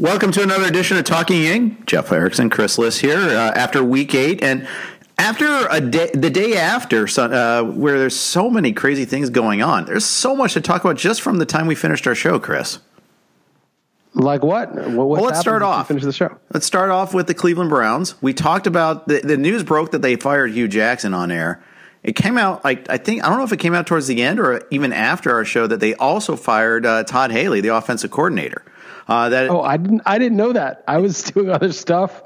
Welcome to another edition of Talking Yang. Jeff Erickson, Chris Liss here uh, after week eight. And after a day, the day after, uh, where there's so many crazy things going on, there's so much to talk about just from the time we finished our show, Chris. Like what? what well, let's start off. Finish the show. Let's start off with the Cleveland Browns. We talked about the, the news broke that they fired Hue Jackson on air. It came out like I think I don't know if it came out towards the end or even after our show that they also fired uh, Todd Haley, the offensive coordinator. Uh, that oh, I didn't I didn't know that. I was doing other stuff.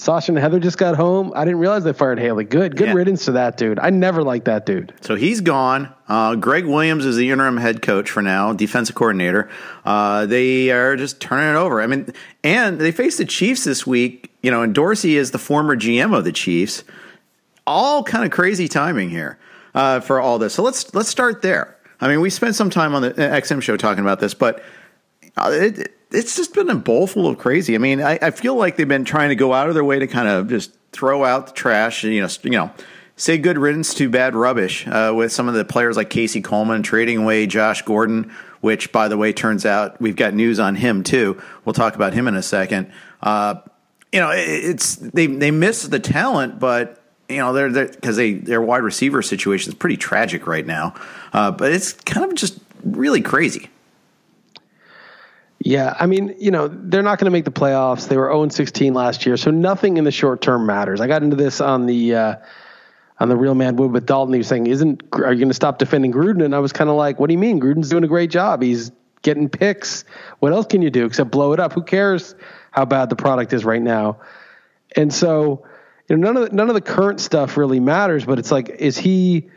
Sasha and Heather just got home. I didn't realize they fired Haley. Good, good yeah. riddance to that dude. I never liked that dude. So he's gone. Uh, Gregg Williams is the interim head coach for now, defensive coordinator. Uh, they are just turning it over. I mean, and they face the Chiefs this week. You know, and Dorsey is the former GM of the Chiefs. All kind of crazy timing here uh, for all this. So let's let's start there. I mean, we spent some time on the XM show talking about this, but uh, it, it's just been a bowl full of crazy. I mean, I, I, feel like they've been trying to go out of their way to kind of just throw out the trash. And you know, you know, say good riddance to bad rubbish uh, with some of the players like Casey Coleman trading away Josh Gordon, which by the way turns out we've got news on him too. We'll talk about him in a second. Uh, you know, it's they they miss the talent, but you know they're because they their wide receiver situation is pretty tragic right now. Uh, but it's kind of just really crazy. Yeah, I mean, you know, they're not going to make the playoffs. They were 0 16 last year, so nothing in the short term matters. I got into this on the uh, on the Real Man Wood with Dalton. He was saying, "Isn't are you going to stop defending Gruden?" And I was kind of like, "What do you mean? Gruden's doing a great job. He's getting picks. What else can you do except blow it up? Who cares how bad the product is right now?" And so, you know, none of the, none of the current stuff really matters. But it's like, is he?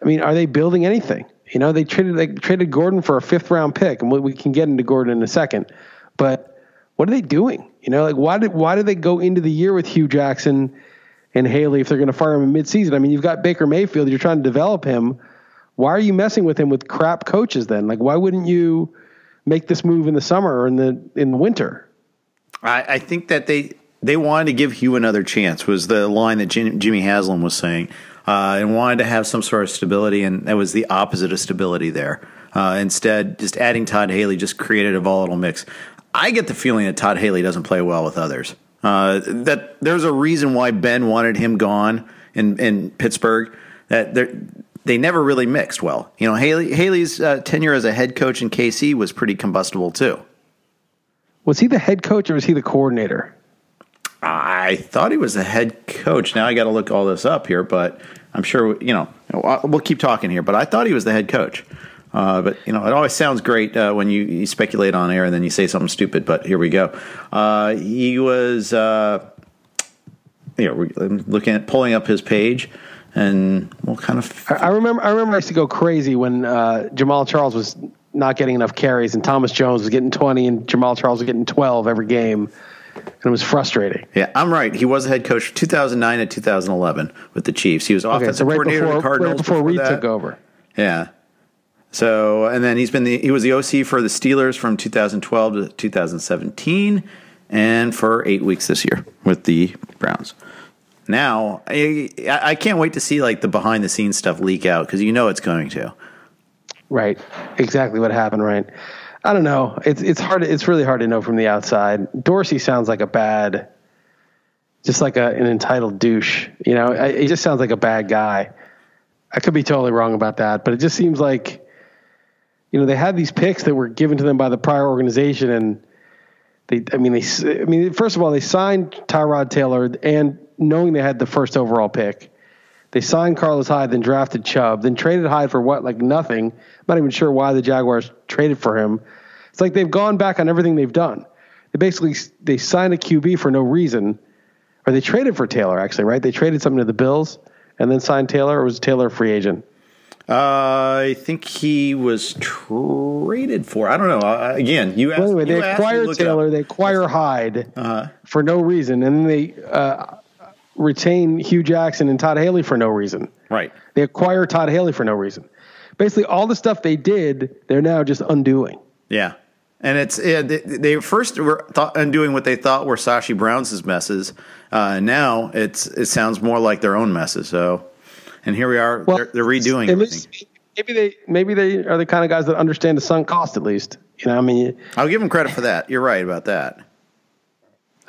I mean, are they building anything? You know, they traded they traded Gordon for a fifth round pick, and we, we can get into Gordon in a second. But what are they doing? You know, like why did why did they go into the year with Hue Jackson and Haley if they're going to fire him in midseason? I mean, you've got Baker Mayfield, you're trying to develop him. Why are you messing with him with crap coaches then? Like, why wouldn't you make this move in the summer or in the in the winter? I, I think that they they wanted to give Hue another chance. Was the line that Jimmy Haslam was saying uh, and wanted to have some sort of stability, and that was the opposite of stability there. Uh, instead, just adding Todd Haley just created a volatile mix. I get the feeling that Todd Haley doesn't play well with others. Uh, that there's a reason why Ben wanted him gone in in Pittsburgh. That they never really mixed well. You know, Haley Haley's uh, tenure as a head coach in KC was pretty combustible too. Was he the head coach or was he the coordinator? I thought he was the head coach. Now I got to look all this up here, but I'm sure you know we'll keep talking here. But I thought he was the head coach. Uh, but you know, it always sounds great uh, when you, you, speculate on air and then you say something stupid. But here we go. Uh, he was, uh, you know, looking at pulling up his page, and we'll kind of. I remember. I remember I used to go crazy when uh, Jamaal Charles was not getting enough carries, and Thomas Jones was getting twenty, and Jamaal Charles was getting twelve every game, and it was frustrating. Yeah, I'm right. He was a head coach 2009 to 2011 with the Chiefs. He was offensive Okay, so right coordinator before the Cardinals right before Reid that. took over. Yeah. So, and then he's been the he was the OC for the Steelers from 2012 to 2017, and for eight weeks this year with the Browns. Now, I, I can't wait to see like the behind the scenes stuff leak out because you know it's going to. Right. Exactly what happened. Right. I don't know. It's it's hard. It's really hard to know from the outside. Dorsey sounds like a bad, just like a, an entitled douche. You know, he just sounds like a bad guy. I could be totally wrong about that, but it just seems like, you know, they had these picks that were given to them by the prior organization, and they. I mean, they. I mean, first of all, they signed Tyrod Taylor, and knowing they had the first overall pick. They signed Carlos Hyde, then drafted Chubb, then traded Hyde for what? Like nothing. I'm not even sure why the Jaguars traded for him. It's like they've gone back on everything they've done. They basically they signed a QB for no reason, or they traded for Taylor actually, right? They traded something to the Bills and then signed Taylor, or was Taylor a free agent? Uh, I think he was traded for. I don't know. Uh, again, you asked. Well, anyway, you they asked acquired look it up. Taylor, they acquire Hyde for no reason, and then they uh, retain Hue Jackson and Todd Haley for no reason. Right. They acquire Todd Haley for no reason. Basically, all the stuff they did, they're now just undoing. Yeah. And it's yeah, they, they first were thought, undoing what they thought were Sashi Brown's messes. Uh, now it's it sounds more like their own messes. So, and here we are. they're, they're redoing At least maybe they maybe they are the kind of guys that understand the sunk cost. At least you know. I mean, I'll give them credit for that. You're right about that.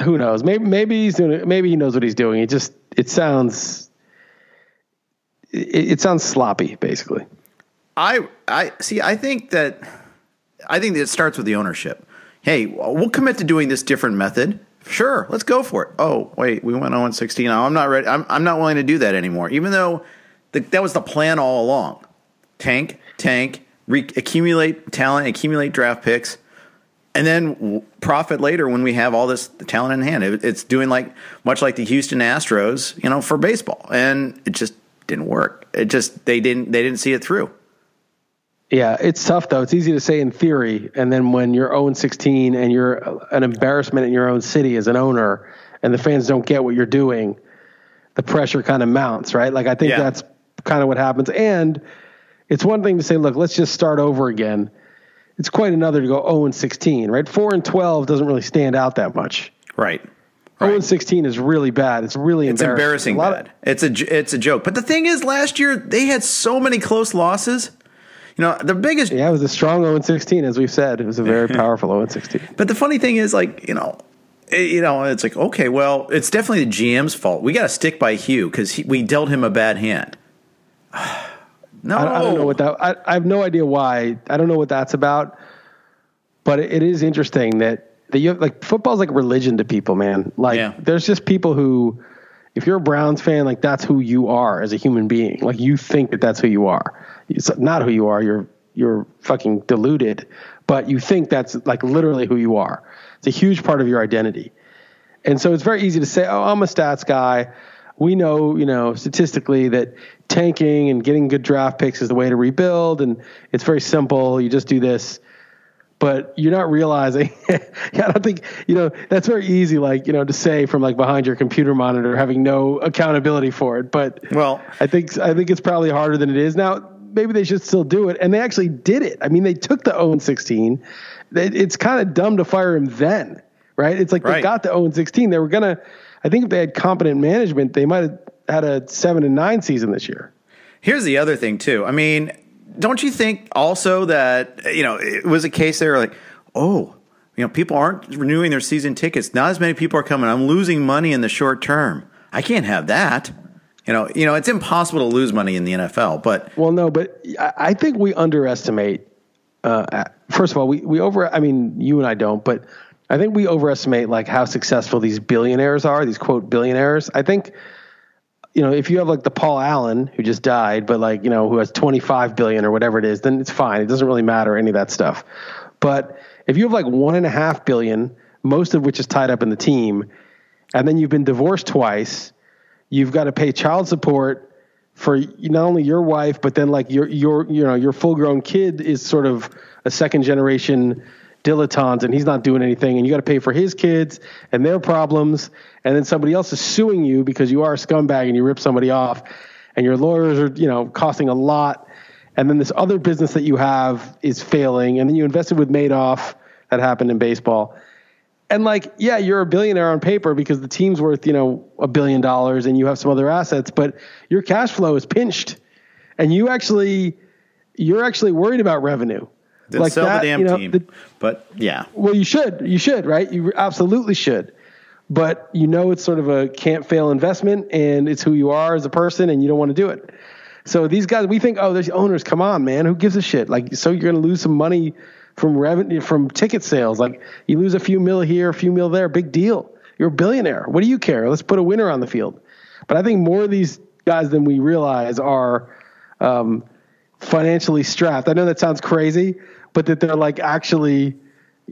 Who knows? Maybe maybe he's doing it. Maybe he knows what he's doing. It just it sounds it, it sounds sloppy, basically. I I see. I think that I think that it starts with the ownership. Hey, we'll commit to doing this different method. Sure, let's go for it. Oh, wait, we went 0 16. I'm not ready. I'm, I'm not willing to do that anymore. Even though the, that was the plan all along. Tank, tank, re- accumulate talent, accumulate draft picks, and then profit later when we have all this talent in hand. It, it's doing like much like the Houston Astros, you know, for baseball, and it just didn't work. It just they didn't they didn't see it through. Yeah, it's tough though. It's easy to say in theory, and then when you're 0 16 and you're an embarrassment in your own city as an owner, and the fans don't get what you're doing, the pressure kind of mounts, right? Like I think Yeah. that's kind of what happens. And it's one thing to say, look, let's just start over again. It's quite another to go 0 and 16, right? 4 and 12 doesn't really stand out that much. Right. 0 and 16 is really bad. It's really It's embarrassing. embarrassing A lot bad. it's a it's a joke. But the thing is, last year they had so many close losses. You know, the biggest. yeah, it was a strong 0 and 16, as we've said. It was a very powerful 0 and 16. But the funny thing is, like you know, it- you know, it's like okay, well, it's definitely the GM's fault. We got to stick by Hue because we dealt him a bad hand. no, I, I don't know what that. I, I have no idea why. I don't know what that's about. But it, it is interesting that that you have, like football's like religion to people, man. Like Yeah. there's just people who, if you're a Browns fan, like that's who you are as a human being. Like you think that that's who you are. It's not who you are. You're you're fucking deluded, but you think that's like literally who you are. It's a huge part of your identity. And so it's very easy to say, "Oh, I'm a stats guy." We know, you know, statistically that tanking and getting good draft picks is the way to rebuild, and it's very simple. You just do this, but you're not realizing. I don't think you know that's very easy, like you know, to say from like behind your computer monitor, having no accountability for it. But Well- I think I think it's probably harder than it is now. Maybe they should still do it, and they actually did it. I mean, they took the 0 16. It's kind of dumb to fire him then, right? It's like they got the 0 16. They were gonna. I think if they had competent management, they might have had a seven and nine season this year. Here's the other thing too. I mean, don't you think also that you know it was a case there like, oh, you know, people aren't renewing their season tickets. Not as many people are coming. I'm losing money in the short term. I can't have that. You know, you know, it's impossible to lose money in the NFL. But Well, no, but I think we underestimate. Uh, first of all, we we over. I mean, you and I don't, but I think we overestimate like how successful these billionaires are. These quote billionaires. I think, you know, if you have like the Paul Allen who just died, but like you know who has twenty five billion or whatever it is, then it's fine. It doesn't really matter any of that stuff. But if you have like one and a half billion, most of which is tied up in the team, and then you've been divorced twice, you've got to pay child support for not only your wife, but then like your your you know your full grown kid is sort of a second generation dilettante and he's not doing anything and you got to pay for his kids and their problems and then somebody else is suing you because you are a scumbag and you rip somebody off and your lawyers are you know costing a lot and then this other business that you have is failing and then you invested with Madoff that happened in baseball. And like yeah you're a billionaire on paper because the team's worth you know a billion dollars and you have some other assets but your cash flow is pinched and you actually you're actually worried about revenue then like sell that, the damn you know, team. The, but yeah. Well, you should. You should, right? You absolutely should. But you know it's sort of a can't fail investment and it's who you are as a person and you don't want to do it. So these guys, we think, oh, there's owners. Come on, man. Who gives a shit? Like, so you're going to lose some money from revenue from ticket sales. Like, you lose a few mil here, a few mil there. Big deal. You're a billionaire. What do you care? Let's put a winner on the field. But I think more of these guys than we realize are um, financially strapped. I know that sounds crazy, but that they're like actually,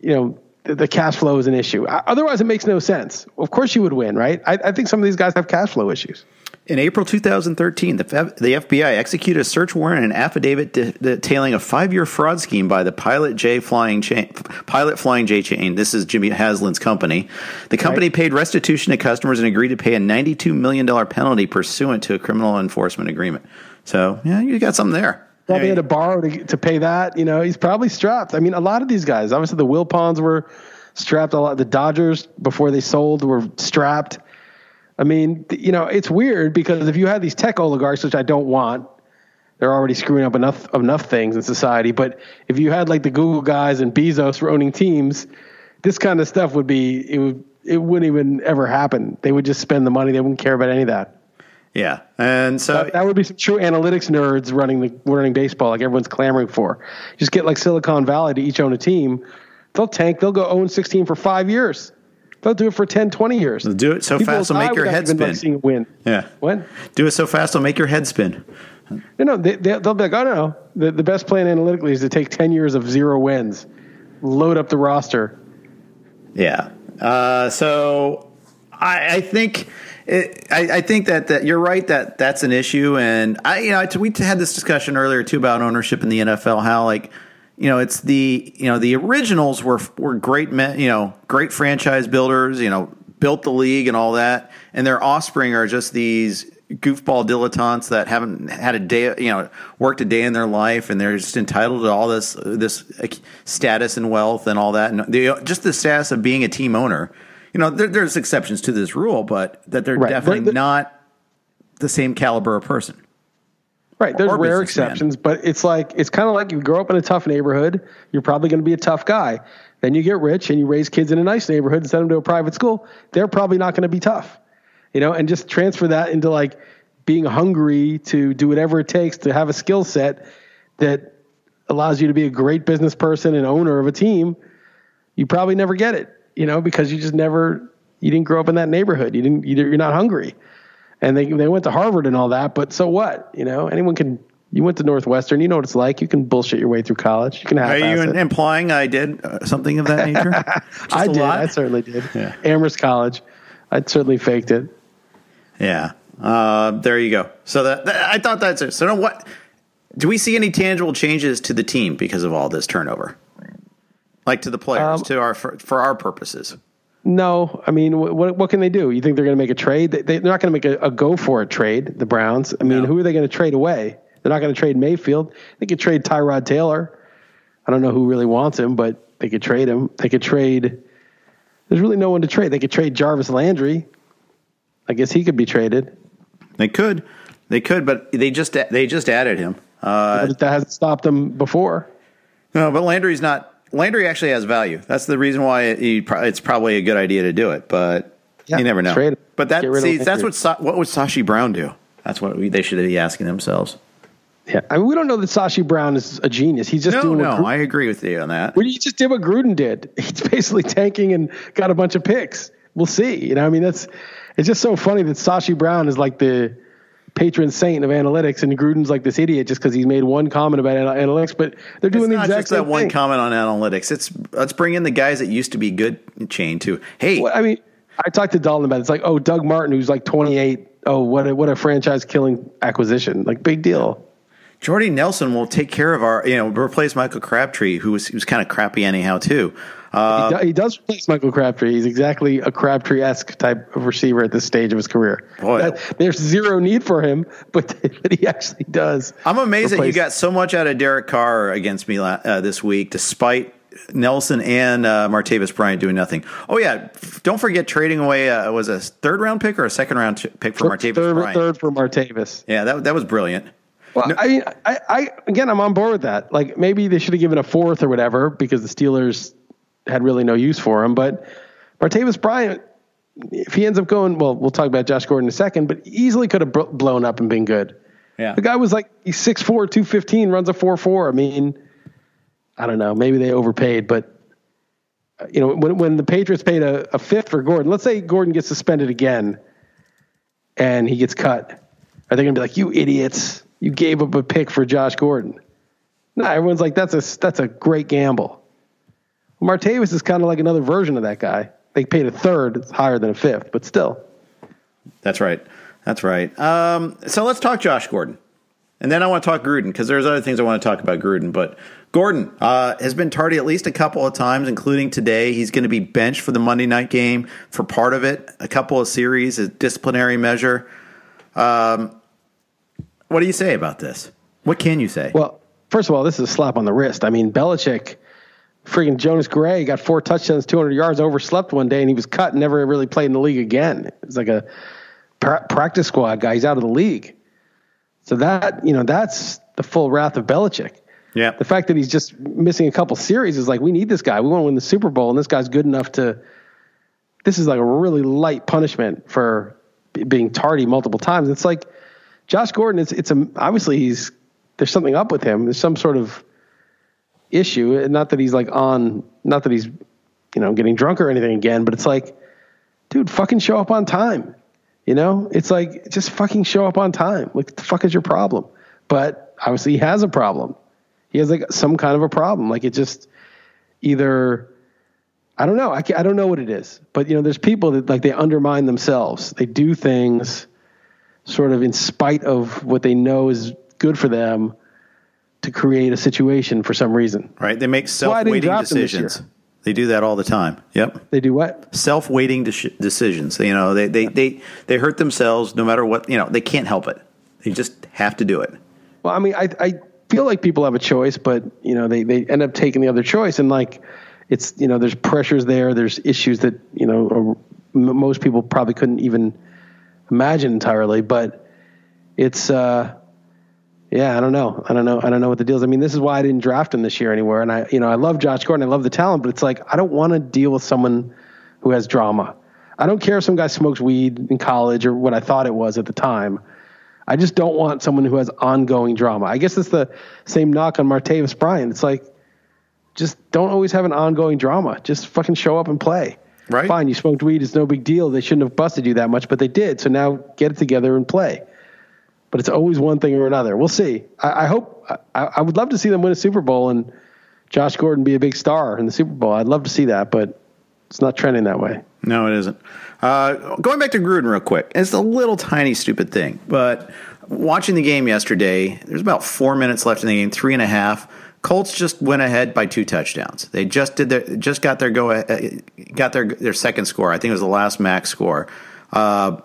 you know, the, the cash flow is an issue. Otherwise, it makes no sense. Of course, you would win, right? I, I think some of these guys have cash flow issues. In April 2013, the, the FBI executed a search warrant and an affidavit detailing a five-year fraud scheme by the Pilot J Flying Chain, Pilot Flying J Chain. This is Jimmy Haslam's company. The company right. paid restitution to customers and agreed to pay a 92 million dollar penalty pursuant to a criminal enforcement agreement. So, yeah, you got something there. Probably had to borrow to, to pay that. You know, he's probably strapped. I mean, a lot of these guys, obviously the Wilpons were strapped. A lot. The Dodgers before they sold were strapped. I mean, you know, it's weird because if you had these tech oligarchs, which I don't want, they're already screwing up enough enough things in society. But if you had like the Google guys and Bezos owning teams, this kind of stuff would be it would it wouldn't even ever happen. They would just spend the money. They wouldn't care about any of that. Yeah, and so that, that, would be some true analytics nerds running the running baseball, like everyone's clamoring for. Just get like Silicon Valley to each own a team. They'll tank. They'll go own 16 for five years. They'll do it for 10, 20 years. They'll do it so People fast, they'll make your head spin. Win. Yeah. What? Do it so fast, they'll make your head spin. You know, they, they, will be like, oh, no, the, the best plan analytically is to take 10 years of zero wins, load up the roster. Yeah. Uh, so I, I think – it, I, I, think that, that you're right that that's an issue, and I you know we had this discussion earlier too about ownership in the NFL. How like you know it's the you know the originals were were great men, you know great franchise builders, you know built the league and all that, and their offspring are just these goofball dilettantes that haven't had a day you know worked a day in their life. And they're just entitled to all this this status and wealth and all that. And the, just the status of being a team owner you know, there, there's exceptions to this rule, but that they're right. definitely the, not the same caliber of person. Right. There's rare exceptions, but it's like it's kind of like you grow up in a tough neighborhood, you're probably going to be a tough guy. Then you get rich and you raise kids in a nice neighborhood and send them to a private school. They're probably not going to be tough. You know, and just transfer that into like being hungry to do whatever it takes to have a skill set that allows you to be a great business person and owner of a team. You probably never get it you know, because you just never, you didn't grow up in that neighborhood. You didn't, you're not hungry. And they, they went to Harvard and all that, but so what? You know, anyone can, you went to Northwestern, you know what it's like. You can bullshit your way through college. You can have. Are you it. implying I did uh, something of that nature? I did. Lot? I certainly did. Yeah. Amherst College. I certainly faked it. Yeah. Uh, there you go. So that, that I thought that's it. So no, what do we see any tangible changes to the team because of all this turnover? Like to the players, um, to our for, for, our purposes. No, I mean, what what can they do? You think they're going to make a trade? They, are not going to make a, a, go for a trade. The Browns. I mean, no. who are they going to trade away? They're not going to trade Mayfield. They could trade Tyrod Taylor. I don't know who really wants him, but they could trade him. They could trade. There's really no one to trade. They could trade Jarvis Landry. I guess he could be traded. They could, they could, but they just they just added him. Uh, that hasn't stopped them before. No, but Landry's not Landry actually has value. That's the reason why it's probably a good idea to do it, but yeah, you never know. Trade. But that see, that's what Sa- what would Sashi Brown do? That's what we, they should be asking themselves. Yeah, I mean, we don't know that Sashi Brown is a genius. He's just no, doing. No, Gruden, I agree with you on that. Well, he just did what Gruden did. He's basically tanking and got a bunch of picks. We'll see. You know, I mean, that's it's just so funny that Sashi Brown is like the patron saint of analytics, and Gruden's like this idiot just because he's made one comment about analytics. But they're doing it's the exact same that one comment on analytics. It's let's bring in the guys that used to be good chain too. Hey, well, I mean, I talked to Dalton about it. It's like, oh, Doug Martin, who's like 28, oh, what a, what a franchise killing acquisition! Like big deal. Jordy Nelson will take care of our, you know, replace Michael Crabtree, who was, was kind of crappy anyhow too. Uh, he, do, he, does replace Michael Crabtree. He's exactly a Crabtree esque type of receiver at this stage of his career. Boy, that, there's zero need for him, but, but he actually does. I'm amazed replace. that you got so much out of Derek Carr against me uh, this week, despite Nelson and uh, Martavis Bryant doing nothing. Oh yeah, don't forget trading away uh, was a third round pick or a second round pick for Martavis third, Bryant. Third for Martavis. Yeah, that that was brilliant. Well, no. I, I, I, again, I'm on board with that. Like maybe they should have given a fourth or whatever because the Steelers had really no use for him. But Martavis Bryant, if he ends up going, well, we'll talk about Josh Gordon in a second, but easily could have blown up and been good. Yeah. The guy was like, he's 6'4, 215, runs a four four. I mean, I don't know. Maybe they overpaid, but uh, you know, when, when the Patriots paid a, a fifth for Gordon, let's say Gordon gets suspended again and he gets cut. Are they going to be like, you idiots? You gave up a pick for Josh Gordon. No, everyone's like, that's a, that's a great gamble. Martavis is kind of like another version of that guy. They paid a third, it's higher than a fifth, but still. That's right. That's right. Um, so let's talk Josh Gordon. And then I want to talk Gruden because there's other things I want to talk about Gruden. But Gordon uh, has been tardy at least a couple of times, including today. He's going to be benched for the Monday night game for part of it, a couple of series, a disciplinary measure. Um, what do you say about this? What can you say? Well, first of all, this is a slap on the wrist. I mean, Belichick, freaking Jonas Gray got four touchdowns, 200 yards, overslept one day, and he was cut and never really played in the league again. It's like a pra- practice squad guy. He's out of the league. So that, you know, that's the full wrath of Belichick. Yeah. The fact that he's just missing a couple series is like, we need this guy. We want to win the Super Bowl, and this guy's good enough to. This is like a really light punishment for being tardy multiple times. It's like Josh Gordon. It's it's a obviously he's there's something up with him. There's some sort of issue. and Not that he's like on. Not that he's you know getting drunk or anything again. But it's like, dude, fucking show up on time. You know, it's like just fucking show up on time. Like, what the fuck is your problem? But obviously, he has a problem. He has like some kind of a problem. Like, it just either I don't know. I, I don't know what it is. But you know, there's people that like they undermine themselves. They do things sort of in spite of what they know is good for them to create a situation for some reason. Right. They make self-weighting decisions. They do that all the time. Yep. They do what? Self-weighting de- decisions. You know, they, they, they, they hurt themselves no matter what, you know, they can't help it. They just have to do it. Well, I mean, I, I feel like people have a choice, but, you know, they, they end up taking the other choice. And like, it's, you know, there's pressures there. There's issues that, you know, are, most people probably couldn't even imagine entirely, but it's, uh, yeah, I don't know. I don't know. I don't know what the deal is. I mean, this is why I didn't draft him this year anywhere. And I, you know, I love Josh Gordon. I love the talent, but it's like I don't want to deal with someone who has drama. I don't care if some guy smokes weed in college or what I thought it was at the time. I just don't want someone who has ongoing drama. I guess it's the same knock on Martavis Bryant. It's like, just don't always have an ongoing drama. Just fucking show up and play. Right. Fine, you smoked weed. It's no big deal. They shouldn't have busted you that much, but they did. So now get it together and play but it's always one thing or another. We'll see. I, I hope. I, I, would love to see them win a Super Bowl and Josh Gordon be a big star in the Super Bowl. I'd love to see that, but it's not trending that way. No, it isn't. Uh, going back to Gruden real quick, it's a little tiny stupid thing, but watching the game yesterday, there's about four minutes left in the game, three and a half. Colts just went ahead by two touchdowns. They just did their, just got their go, uh, got their their second score. I think it was the last max score, uh,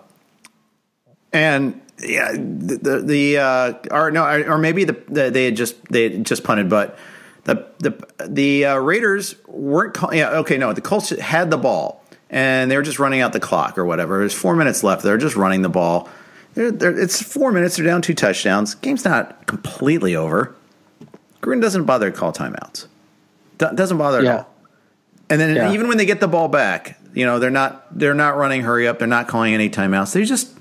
and yeah, the the, uh, or no, or maybe the, the, they had just they had just punted, but the the the uh, Raiders weren't. Call, yeah, okay, no, the Colts had the ball and they were just running out the clock or whatever. There's four minutes left. They're just running the ball. They're, they're, it's four minutes. They're down two touchdowns. Game's not completely over. Green doesn't bother to call timeouts. Do, doesn't bother yeah. at all. And then yeah. even when they get the ball back, you know they're not they're not running hurry up. They're not calling any timeouts. They just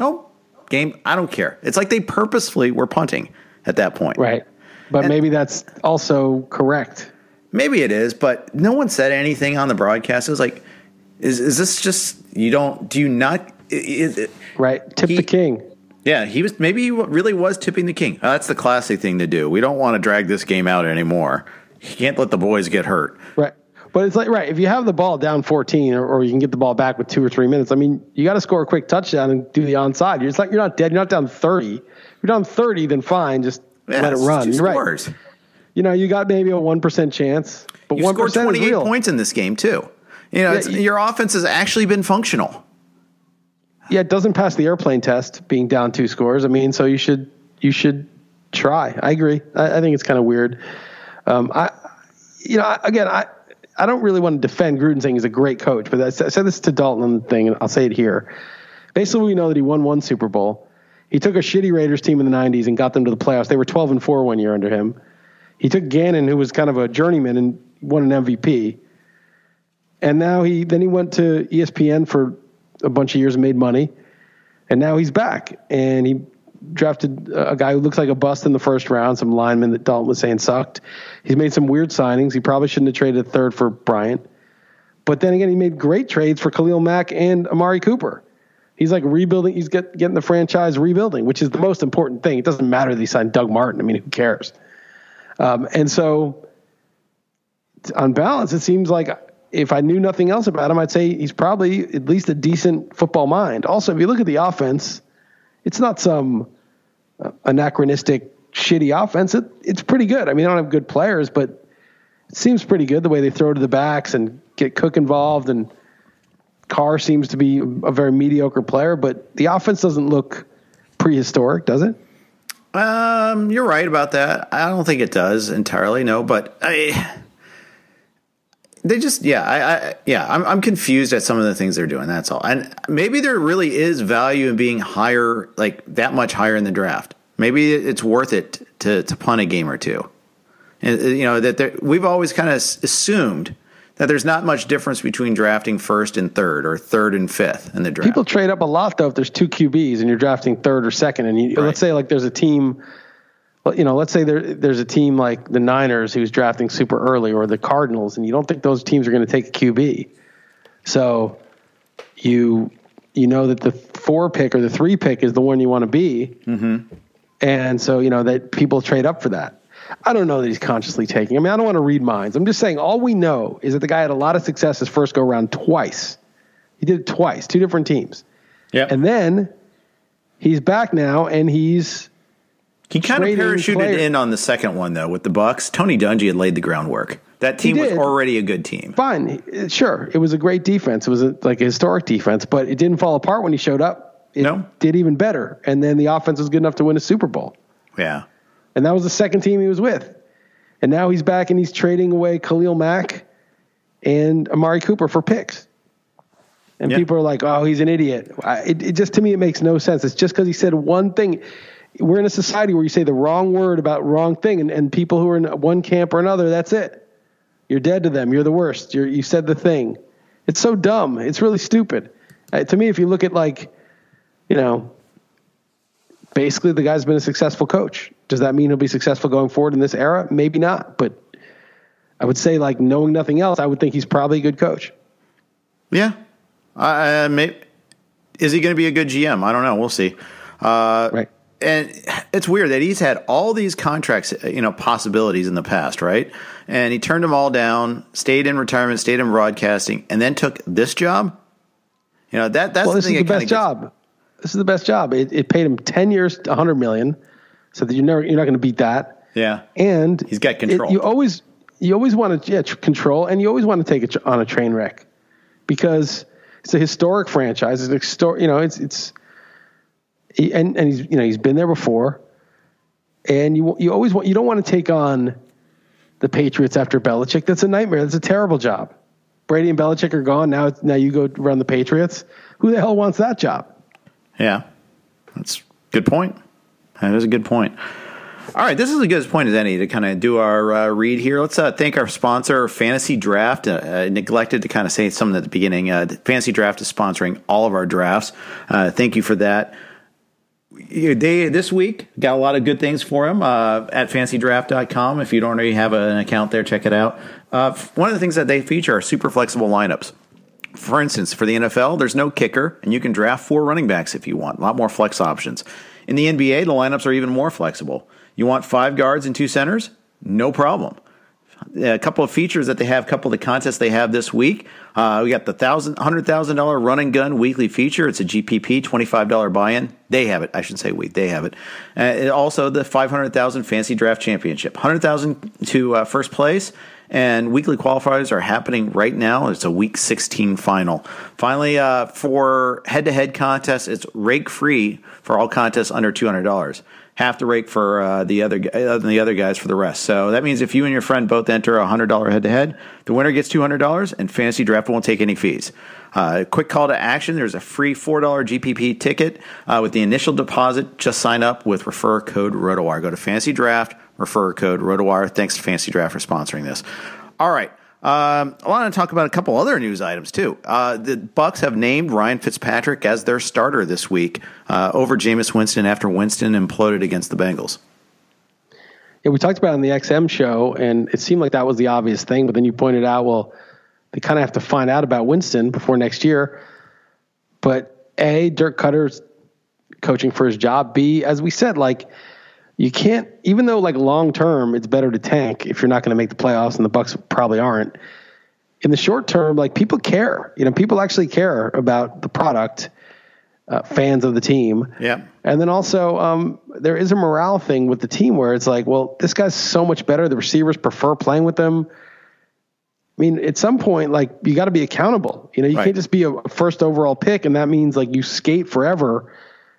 oh game. I don't care. It's like they purposefully were punting at that point. Right. But and maybe that's also correct. Maybe it is, but no one said anything on the broadcast. It was like, is is this just you don't do you not it, right tip he, the king? Yeah, he was maybe he really was tipping the king. That's the classic thing to do. We don't want to drag this game out anymore. You can't let the boys get hurt. Right. But it's like right if you have the ball down 14, or, or you can get the ball back with two or three minutes. I mean, you got to score a quick touchdown and do the onside. You're just like you're not dead. You're not down 30. If you're down 30, then fine, just Yeah, let it run. You're scores. right. You know, you got maybe a one percent chance, but You one scored percent is 28 real. points in this game too. You know, Yeah, it's, you- your offense has actually been functional. Yeah, it doesn't pass the airplane test being down two scores. I mean, so you should you should try. I agree. I, I think it's kind of weird. Um, I, you know, I, again, I I don't really want to defend Gruden saying he's a great coach, but I said, this to Dalton on the thing, and I'll say it here. Basically, we know that he won one Super Bowl. He took a shitty Raiders team in the '90s and got them to the playoffs. They were 12 and four one year under him. He took Gannon, who was kind of a journeyman, and won an MVP. And now he then he went to ESPN for a bunch of years and made money. And now he's back. And he drafted a guy who looks like a bust in the first round, some lineman that Dalton was saying sucked. He's made some weird signings. He probably shouldn't have traded a third for Bryant. But then again, he made great trades for Khalil Mack and Amari Cooper. He's like rebuilding. He's get, getting the franchise rebuilding, which is the most important thing. It doesn't matter that he signed Doug Martin. I mean, who cares? Um, and so, on balance, it seems like if I knew nothing else about him, I'd say he's probably at least a decent football mind. Also, if you look at the offense, it's not some uh, anachronistic, shitty offense. It, it's pretty good. I mean, they don't have good players, but it seems pretty good the way they throw to the backs and get Cook involved. And Carr seems to be a very mediocre player, but the offense doesn't look prehistoric, does it? Um, you're right about that. I don't think it does entirely, no, but I they just yeah, I, I yeah, I'm I'm confused at some of the things they're doing. That's all. And maybe there really is value in being higher, like that much higher in the draft. Maybe it's worth it to to punt a game or two. And uh, you know that there, we've always kind of assumed that there's not much difference between drafting first and third or third and fifth in the draft. People trade up a lot though if there's two QBs and you're drafting third or second, and you, Right. let's say like there's a team, you know, let's say there there's a team like the Niners who's drafting super early, or the Cardinals, and you don't think those teams are going to take a QB, so you you know that the four pick or the three pick is the one you want to be, mm-hmm. and so you know that people trade up for that. I don't know that he's consciously taking. I mean, I don't want to read minds. I'm just saying all we know is that the guy had a lot of success his first go around twice. He did it twice, two different teams. yeah, And then he's back now, and he's He kind of parachuted player- in on the second one though with the Bucks. Tony Dungy had laid the groundwork. That team was already a good team. fine. Sure, it was a great defense. It was a, like a historic defense, but it didn't fall apart when he showed up. It No. did even better. And then the offense was good enough to win a Super Bowl. Yeah. And that was the second team he was with. And now he's back and he's trading away Khalil Mack and Amari Cooper for picks. And Yeah. people are like, oh, he's an idiot. I, it, it just, to me, it makes no sense. It's just because he said one thing. We're in a society where you say the wrong word about wrong thing, and, and people who are in one camp or another, that's it. You're dead to them. You're the worst. You're, you said the thing. It's so dumb. It's really stupid. Uh, to me, if you look at like, you know, basically the guy's been a successful coach. Does that mean he'll be successful going forward in this era? Maybe not, but I would say like knowing nothing else, I would think he's probably a good coach. Yeah. Uh, may, is he going to be a good GM? I don't know. We'll see. Uh, Right. And it's weird that he's had all these contracts, you know, possibilities in the past, right? And he turned them all down, stayed in retirement, stayed in broadcasting, and then took this job. You know that that's Well, the this is thing. the best gets- job. This is the best job. It, it paid him ten years, a hundred million, so that you're never you're not going to beat that. Yeah. And He's got it- control. you always you always want to yeah, control, and you always want to take it on a train wreck because it's a historic franchise. It's a histor- you know it's it's and and he's you know he's been there before, and you you always want you don't want to take on the Patriots after Belichick. That's a nightmare. That's a terrible job. Brady and Belichick are gone now. Now you go run the Patriots. Who the hell wants that job? Yeah, that's a good point. That is a good point. All right, this is as good a point as any to kind of do our uh, read here. Let's uh, thank our sponsor, Fantasy Draft. Uh, uh, neglected to kind of say something at the beginning. Uh, Fantasy Draft is sponsoring all of our drafts. Uh, thank you for that. They this week got a lot of good things for them uh, at fantasydraft.com. If you don't already have an account there, check it out. Uh, one of the things that they feature are super flexible lineups. For instance, for the NFL, there's no kicker, and you can draft four running backs if you want. A lot more flex options. In the NBA, the lineups are even more flexible. You want five guards and two centers? No problem. A couple of features that they have, a couple of the contests they have this week. Uh, we got the thousand, hundred thousand dollar run and gun weekly feature. It's a GPP, twenty five dollar buy in. They have it. I should say we. They have it. Uh, also, the five hundred thousand Fantasy Draft championship, hundred thousand to uh, first place. And weekly qualifiers are happening right now. It's a week 16 final. Finally, uh, for head to head contests, it's rake free for all contests under $200 half the rate for uh, the other uh, the other guys for the rest. So that means if you and your friend both enter a hundred dollar head to head, the winner gets two hundred dollars, and Fantasy Draft won't take any fees. Uh, quick call to action: There's a free four dollar GPP ticket uh, with the initial deposit. Just sign up with refer code RotoWire. Go to Fantasy Draft, refer code RotoWire. Thanks to Fantasy Draft for sponsoring this. All right. Um, I want to talk about a couple other news items too. Uh, the Bucks have named Ryan Fitzpatrick as their starter this week uh, over Jameis Winston after Winston imploded against the Bengals. Yeah, we talked about it on the XM show, and it seemed like that was the obvious thing. But then you pointed out, well, they kind of have to find out about Winston before next year. But a, Dirk Koetter's coaching for his job. B, as we said, like you can't even though like long term it's better to tank if you're not going to make the playoffs and the bucks probably aren't. In the short term like people care. You know people actually care about the product uh, fans of the team. Yeah. And then also um, there is a morale thing with the team where it's like well this guy's so much better. The receivers prefer playing with them I mean, at some point, like you got to be accountable. You know, you right. can't just be a first overall pick, and that means like you skate forever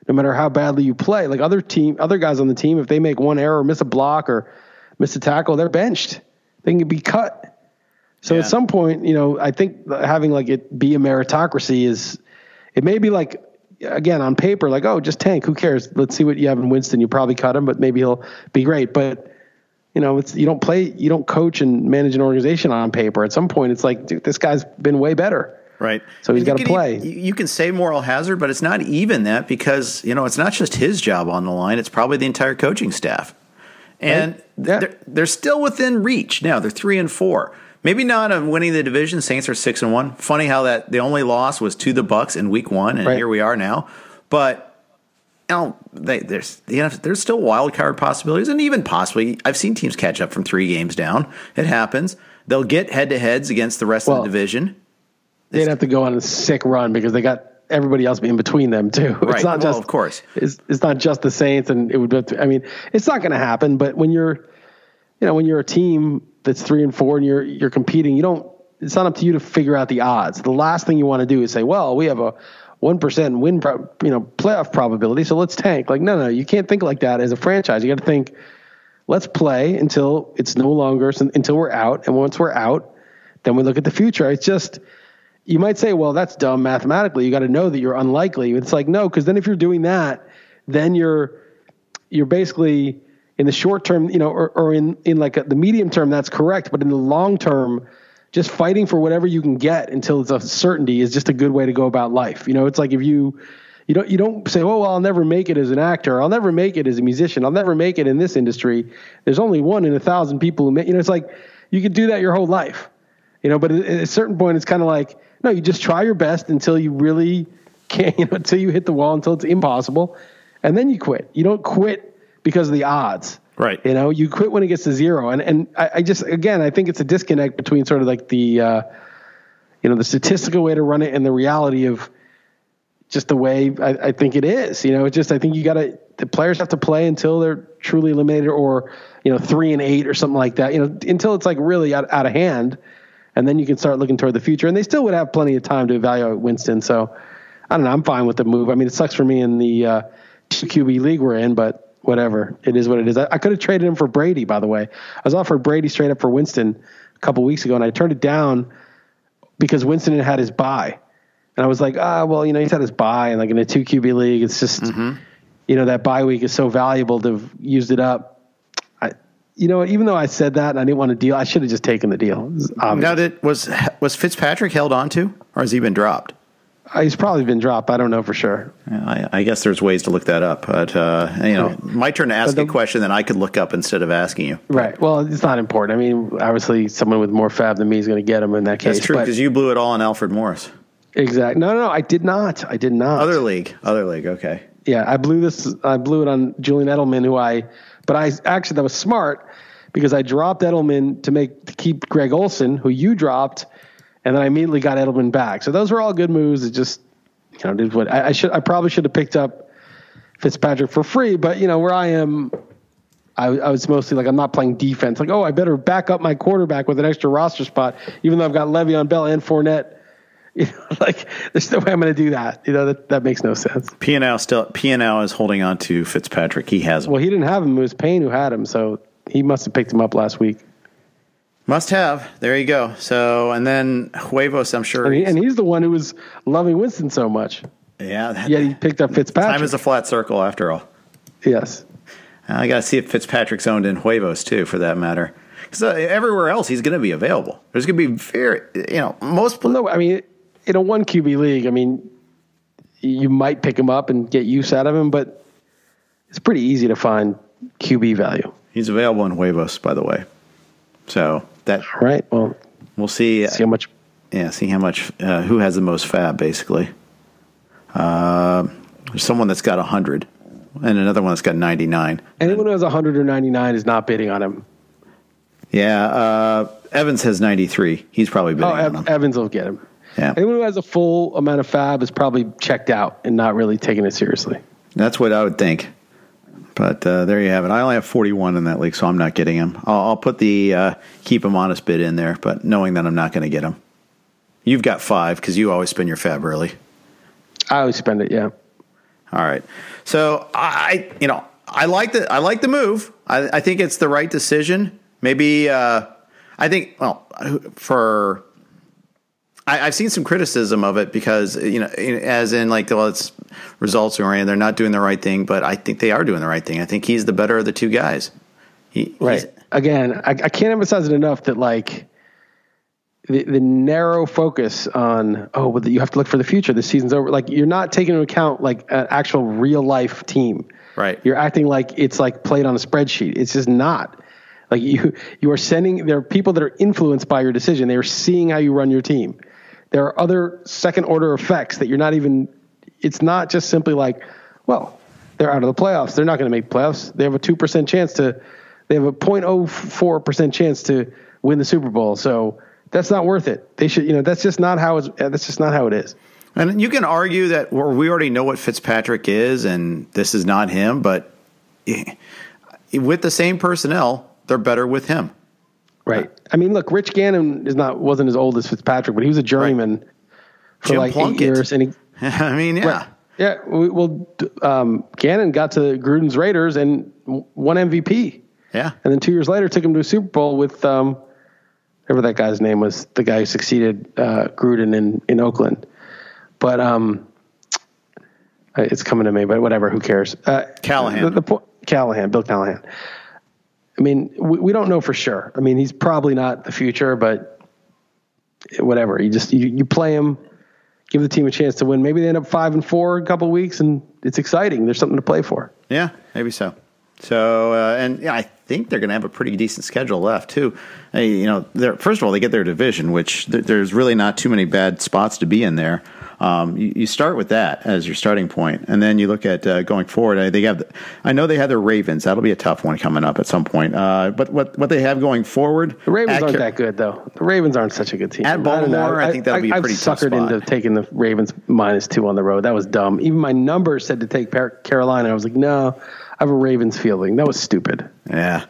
no matter how badly you play. Like other team, other guys on the team, if they make one error, miss a block or miss a tackle, they're benched. They can be cut. So yeah. at some point, you know, I think having like it be a meritocracy is, it may be like, again, on paper, like, oh, just tank. Who cares? Let's see what you have in Winston. You probably cut him, but maybe he'll be great. But you know, it's you don't play, you don't coach and manage an organization on paper. At some point, it's like, dude, this guy's been way better. Right. So he's got to play. Even, you can say moral hazard, but it's not even that because, you know, it's not just his job on the line, it's probably the entire coaching staff. And right. yeah. they're, they're still within reach. Now they're three and four. Maybe not on winning the division. Saints are six and one. Funny how that the only loss was to the Bucks in week one, and right. here we are now. But you know, they, there's you know, there's still wild card possibilities, and even possibly I've seen teams catch up from three games down. It happens. They'll get head to heads against the rest well, of the division they'd have to go on a sick run because they got everybody else in between them too. Right. It's not just well, of course. It's, it's not just the Saints, and it would. I mean, it's not going to happen. But when you're, you know, when you're a team that's three and four and you're you're competing, you don't. It's not up to you to figure out the odds. The last thing you want to do is say, "Well, we have a one percent win, pro, you know, playoff probability, so let's tank." Like, no, no, you can't think like that as a franchise. You got to think, let's play until it's no longer until we're out, and once we're out, then we look at the future. It's just you might say, well, that's dumb mathematically. You got to know that you're unlikely. It's like, no, because then if you're doing that, then you're you're basically in the short term, you know, or, or in in like a, the medium term, that's correct. But in the long term, just fighting for whatever you can get until it's a certainty is just a good way to go about life. You know, it's like if you you don't you don't say, oh, well, I'll never make it as an actor. I'll never make it as a musician. I'll never make it in this industry. There's only one in a thousand people who make. You know, it's like you could do that your whole life. You know, but at a certain point, it's kind of like no, you just try your best until you really can't, you know, until you hit the wall, until it's impossible, and then you quit. You don't quit because of the odds. Right. You know, you quit when it gets to zero. And and I, I just again I think it's a disconnect between sort of like the uh, you know, the statistical way to run it and the reality of just the way I, I think it is. You know, it's just I think you gotta the players have to play until they're truly eliminated or, you know, three and eight or something like that. You know, until it's like really out, out of hand and then you can start looking toward the future. And they still would have plenty of time to evaluate Winston. So I don't know. I'm fine with the move. I mean, it sucks for me in the uh, QB league we're in, but whatever. It is what it is. I, I could have traded him for Brady, by the way. I was offered Brady straight up for Winston a couple weeks ago, and I turned it down because Winston had his bye. And I was like, ah, well, you know, he's had his bye, and like in a two QB league, it's just, mm-hmm. you know, that bye week is so valuable to have used it up you know, even though I said that and I didn't want to deal, I should have just taken the deal. Now, did was was Fitzpatrick held on to, or has he been dropped? Uh, he's probably been dropped. I don't know for sure. Yeah, I, I, guess there's ways to look that up, but uh, you know, right. my turn to ask the, a question that I could look up instead of asking you. Right. Well, it's not important. I mean, obviously, someone with more fab than me is going to get him in that case. That's true because you blew it all on Alfred Morris. Exactly. No, no, no, I did not. I did not. Other league. Other league. Okay. Yeah, I blew this. I blew it on Julian Edelman, who I. But I actually that was smart because I dropped Edelman to make to keep Greg Olsen, who you dropped, and then I immediately got Edelman back. So those were all good moves. It just you know did what I, I should I probably should have picked up Fitzpatrick for free, but you know where I am. I, I, was mostly like I'm not playing defense. Like, oh, I better back up my quarterback with an extra roster spot, even though I've got Le'Veon Bell and Fournette You know, like there's no way I'm going to do that. You know, that, that makes no sense. P&L still P&L is holding on to Fitzpatrick. He has him. Well, he didn't have him. It was Payne who had him, so he must have picked him up last week. Must have. There you go. So, and then Huevos, I'm sure. And, he, and he's the one who was loving Winston so much. Yeah. That, yeah, he picked up Fitzpatrick. Time is a flat circle after all. Yes. I got to see if Fitzpatrick's owned in Huevos too, for that matter. Because uh, everywhere else, he's going to be available. There's going to be very, you know, most. Well, no, I mean, in a one QB league, I mean, you might pick him up and get use out of him, but it's pretty easy to find QB value. He's available in Huevos, by the way. So that right. Well, we'll see. See how much. Yeah, see how much. Uh, who has the most fab, basically? Uh, there's someone that's got hundred, and another one that's got ninety nine. Anyone who has hundred or ninety nine is not bidding on him. Yeah, uh, Evans has ninety three. He's probably bidding oh, on him. Evans will get him. Yeah. Anyone who has a full amount of fab is probably checked out and not really taking it seriously. That's what I would think. But uh, there you have it. I only have 41 in that league, so I'm not getting him. I'll, I'll put the uh, keep him honest bid in there, but knowing that I'm not going to get him. You've got five because you always spend your fab early. I always spend it, yeah. All right. So I, you know, I like the I like the move. I, I think it's the right decision. Maybe uh, I think well for I, have seen some criticism of it because you know, as in like, well, it's results oriented. They're not doing the right thing, but I think they are doing the right thing. I think he's the better of the two guys. He, right. Again, I, I, can't emphasize it enough that like the, the narrow focus on oh, but you have to look for the future. The season's over. Like you're not taking into account like an actual real life team. Right. You're acting like it's like played on a spreadsheet. It's just not. Like you, you are sending. There are people that are influenced by your decision. They are seeing how you run your team there are other second order effects that you're not even it's not just simply like well they're out of the playoffs. They're not going to make playoffs. They have a 2% chance to they have a 0.04% chance to win the super bowl. So that's not worth it. They should you know that's just not how it's that's just not how it is. And you can argue that well, we already know what Fitzpatrick is and this is not him but eh, with the same personnel they're better with him Right. I mean, look, Rich Gannon is not wasn't as old as Fitzpatrick, but he was a journeyman right. for Jim like Plunkett. eight years. And he, I mean, yeah, right. yeah. Well, um, Gannon got to Gruden's Raiders and won MVP. Yeah, and then two years later took him to a Super Bowl with um, whatever that guy's name was, the guy who succeeded uh, Gruden in in Oakland. But um, it's coming to me, but whatever. Who cares? Uh, Callahan. The, the, Callahan, Bill Callahan. I mean, we, we don't know for sure. I mean, he's probably not the future, but whatever. You just you, you play him, give the team a chance to win. Maybe they end up five and four a couple weeks, and it's exciting. There's something to play for. Yeah, maybe so. So, uh, and yeah, I think they're going to have a pretty decent schedule left too. Hey, you know, first of all, they get their division, which th- there's really not too many bad spots to be in there. Um, you, you, start with that as your starting point, and then you look at uh, going forward. I, they have, the, I know they have the Ravens. That'll be a tough one coming up at some point. Uh, but what what they have going forward, the Ravens aren't that good though. The Ravens aren't such a good team. At Baltimore, I, I, I think that'll be a pretty I've suckered spot. into taking the Ravens minus two on the road. That was dumb. Even my number said to take Carolina. I was like, no, I have a Ravens feeling. That was stupid. Yeah,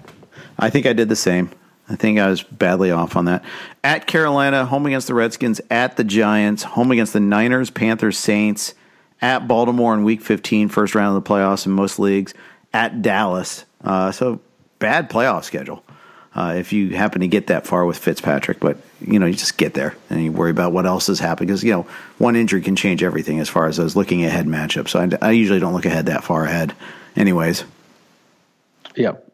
I think I did the same. I think I was badly off on that. At Carolina, home against the Redskins, at the Giants, home against the Niners, Panthers, Saints, at Baltimore in week 15, first round of the playoffs in most leagues, at Dallas. Uh, so bad playoff schedule uh, if you happen to get that far with Fitzpatrick. But, you know, you just get there and you worry about what else has happened because, you know, one injury can change everything as far as those looking ahead matchups. So I, I usually don't look ahead that far ahead, anyways. Yep.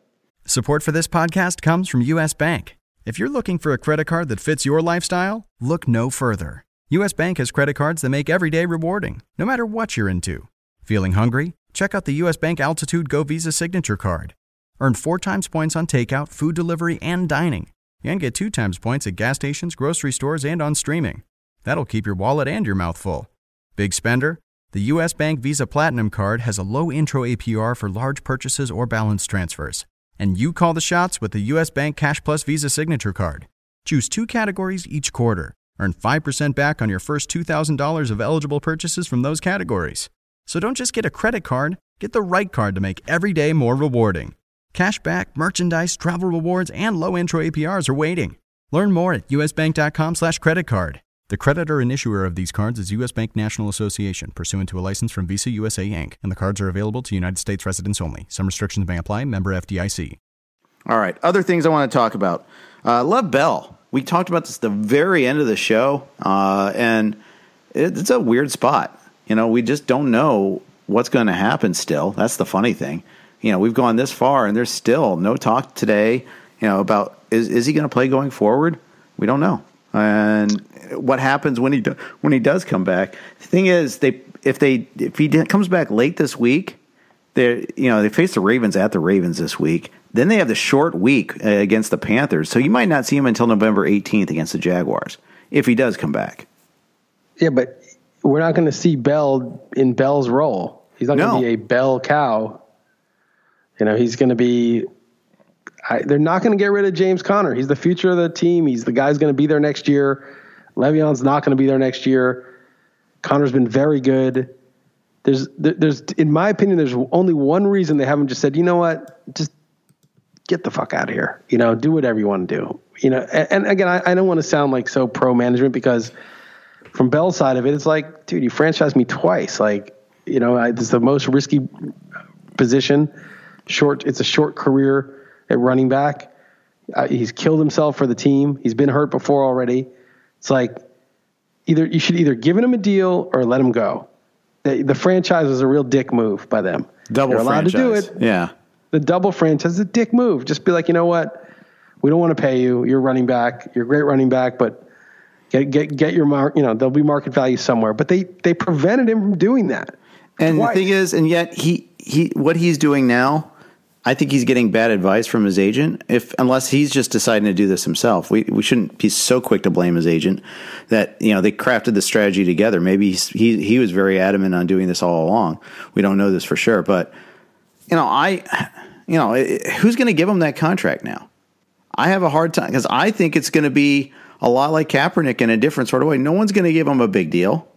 Support for this podcast comes from U.S. Bank. If you're looking for a credit card that fits your lifestyle, look no further. U.S. Bank has credit cards that make every day rewarding, no matter what you're into. Feeling hungry? Check out the U.S. Bank Altitude Go Visa Signature Card. Earn four times points on takeout, food delivery, and dining. And get two times points at gas stations, grocery stores, and on streaming. That'll keep your wallet and your mouth full. Big spender? The U.S. Bank Visa Platinum Card has a low intro APR for large purchases or balance transfers. And you call the shots with the US Bank Cash Plus Visa Signature Card. Choose two categories each quarter. Earn 5% back on your first $2,000 of eligible purchases from those categories. So don't just get a credit card, get the right card to make every day more rewarding. Cashback, merchandise, travel rewards, and low intro APRs are waiting. Learn more at usbank.com slash credit card. The creditor and issuer of these cards is U.S. Bank National Association, pursuant to a license from Visa USA Inc., and the cards are available to United States residents only. Some restrictions may apply. Member FDIC. All right. Other things I want to talk about. Uh, Lev Bell. We talked about this the very end of the show, uh, and it, it's a weird spot. You know, we just don't know what's going to happen still. That's the funny thing. You know, we've gone this far, and there's still no talk today, you know, about is, is he going to play going forward? We don't know and what happens when he do, when he does come back. The thing is, they if they if he comes back late this week, they you know they face the Ravens at the Ravens this week. Then they have the short week uh, against the Panthers, so you might not see him until November 18th against the Jaguars if he does come back. Yeah, but we're not going to see Bell in Bell's role. He's not No. going to be a Bell cow. You know, he's going to be. I, they're not going to get rid of James Conner. He's the future of the team. He's the guy's going to be there next year. Le'Veon's not going to be there next year. Conner's been very good. There's, there's, in my opinion, there's only one reason they haven't just said, you know what, just get the fuck out of here. You know, do whatever you want to do. You know, and, and again, I, I don't want to sound like so pro management because from Bell's side of it, it's like, dude, you franchised me twice. Like, you know, I, it's the most risky position. Short, it's a short career at running back. Uh, he's killed himself for the team. He's been hurt before already. It's like either you should either give him a deal or let him go. The, the franchise was a real dick move by them. Double They're allowed franchise. to do it. Yeah. The double franchise is a dick move. Just be like, you know what? We don't want to pay you. You're running back. You're a great running back, but get get get your mark. You know, there'll be market value somewhere. But they they prevented him from doing that. And Twice. the thing is, and yet he he what he's doing now, I think he's getting bad advice from his agent. If unless he's just deciding to do this himself, we we shouldn't be so quick to blame his agent. That you know they crafted the strategy together. Maybe he he was very adamant on doing this all along. We don't know this for sure, but you know I, you know who's going to give him that contract now? I have a hard time because I think it's going to be a lot like Kaepernick in a different sort of way. No one's going to give him a big deal.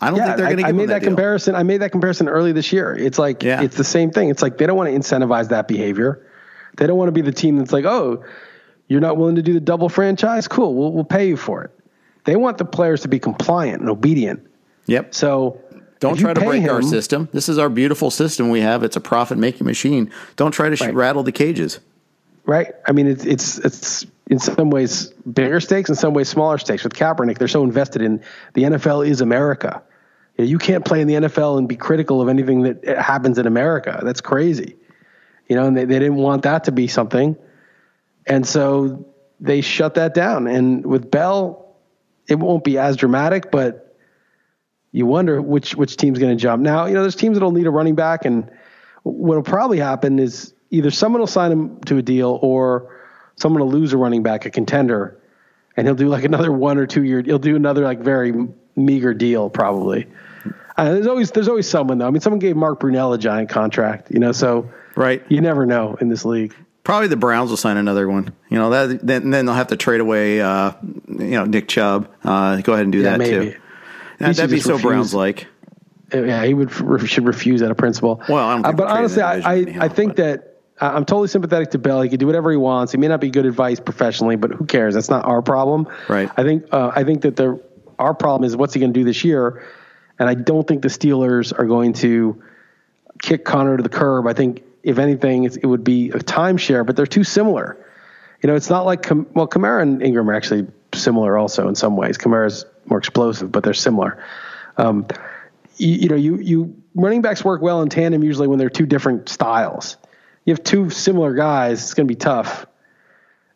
I don't think they're going to I made him that, that, comparison. I made that comparison early this year. It's like Yeah. it's the same thing. It's like they don't want to incentivize that behavior. They don't want to be the team that's like, oh, you're not willing to do the double franchise. Cool, we'll we'll pay you for it. They want the players to be compliant and obedient. Yep. So Don't try to break our system. This is our beautiful system we have. It's a profit making machine. Don't try to Right. rattle the cages. right? I mean, it's it's it's in some ways bigger stakes, in some ways smaller stakes. With Kaepernick, they're so invested in the NFL is America. You, know, you can't play in the NFL and be critical of anything that happens in America. That's crazy. You know, and they, they didn't want that to be something, and so they shut that down. And with Bell, it won't be as dramatic, but you wonder which which team's going to jump. Now, you know, there's teams that'll need a running back, and what'll probably happen is either someone will sign him to a deal, or someone will lose a running back, a contender, and he'll do like another one or two year. He'll do another like very meager deal, probably. Uh, there's always there's always someone though. I mean, someone gave Mark Brunell a giant contract, you know, so Right. you never know in this league. Probably the Browns will sign another one. You know that. Then, then they'll have to trade away. Uh, you know Nick Chubb. Uh, go ahead and do Yeah, that maybe. too. That, that'd be so. Browns like. Yeah, he would should refuse out of principle. Well, I don't Uh, but honestly, I I, anyhow, I think but- that I'm totally sympathetic to Bell. He can do whatever he wants. He may not be good advice professionally, but who cares? That's not our problem. Right. I think uh, I think that the our problem is what's he going to do this year, and I don't think the Steelers are going to kick Conner to the curb. I think if anything, it's, it would be a timeshare, but they're too similar. You know, it's not like Cam- well, Kamara and Ingram are actually similar also in some ways. Kamara's more explosive, but they're similar. Um, you, you know, you you running backs work well in tandem usually when they're two different styles. You have two similar guys, it's going to be tough.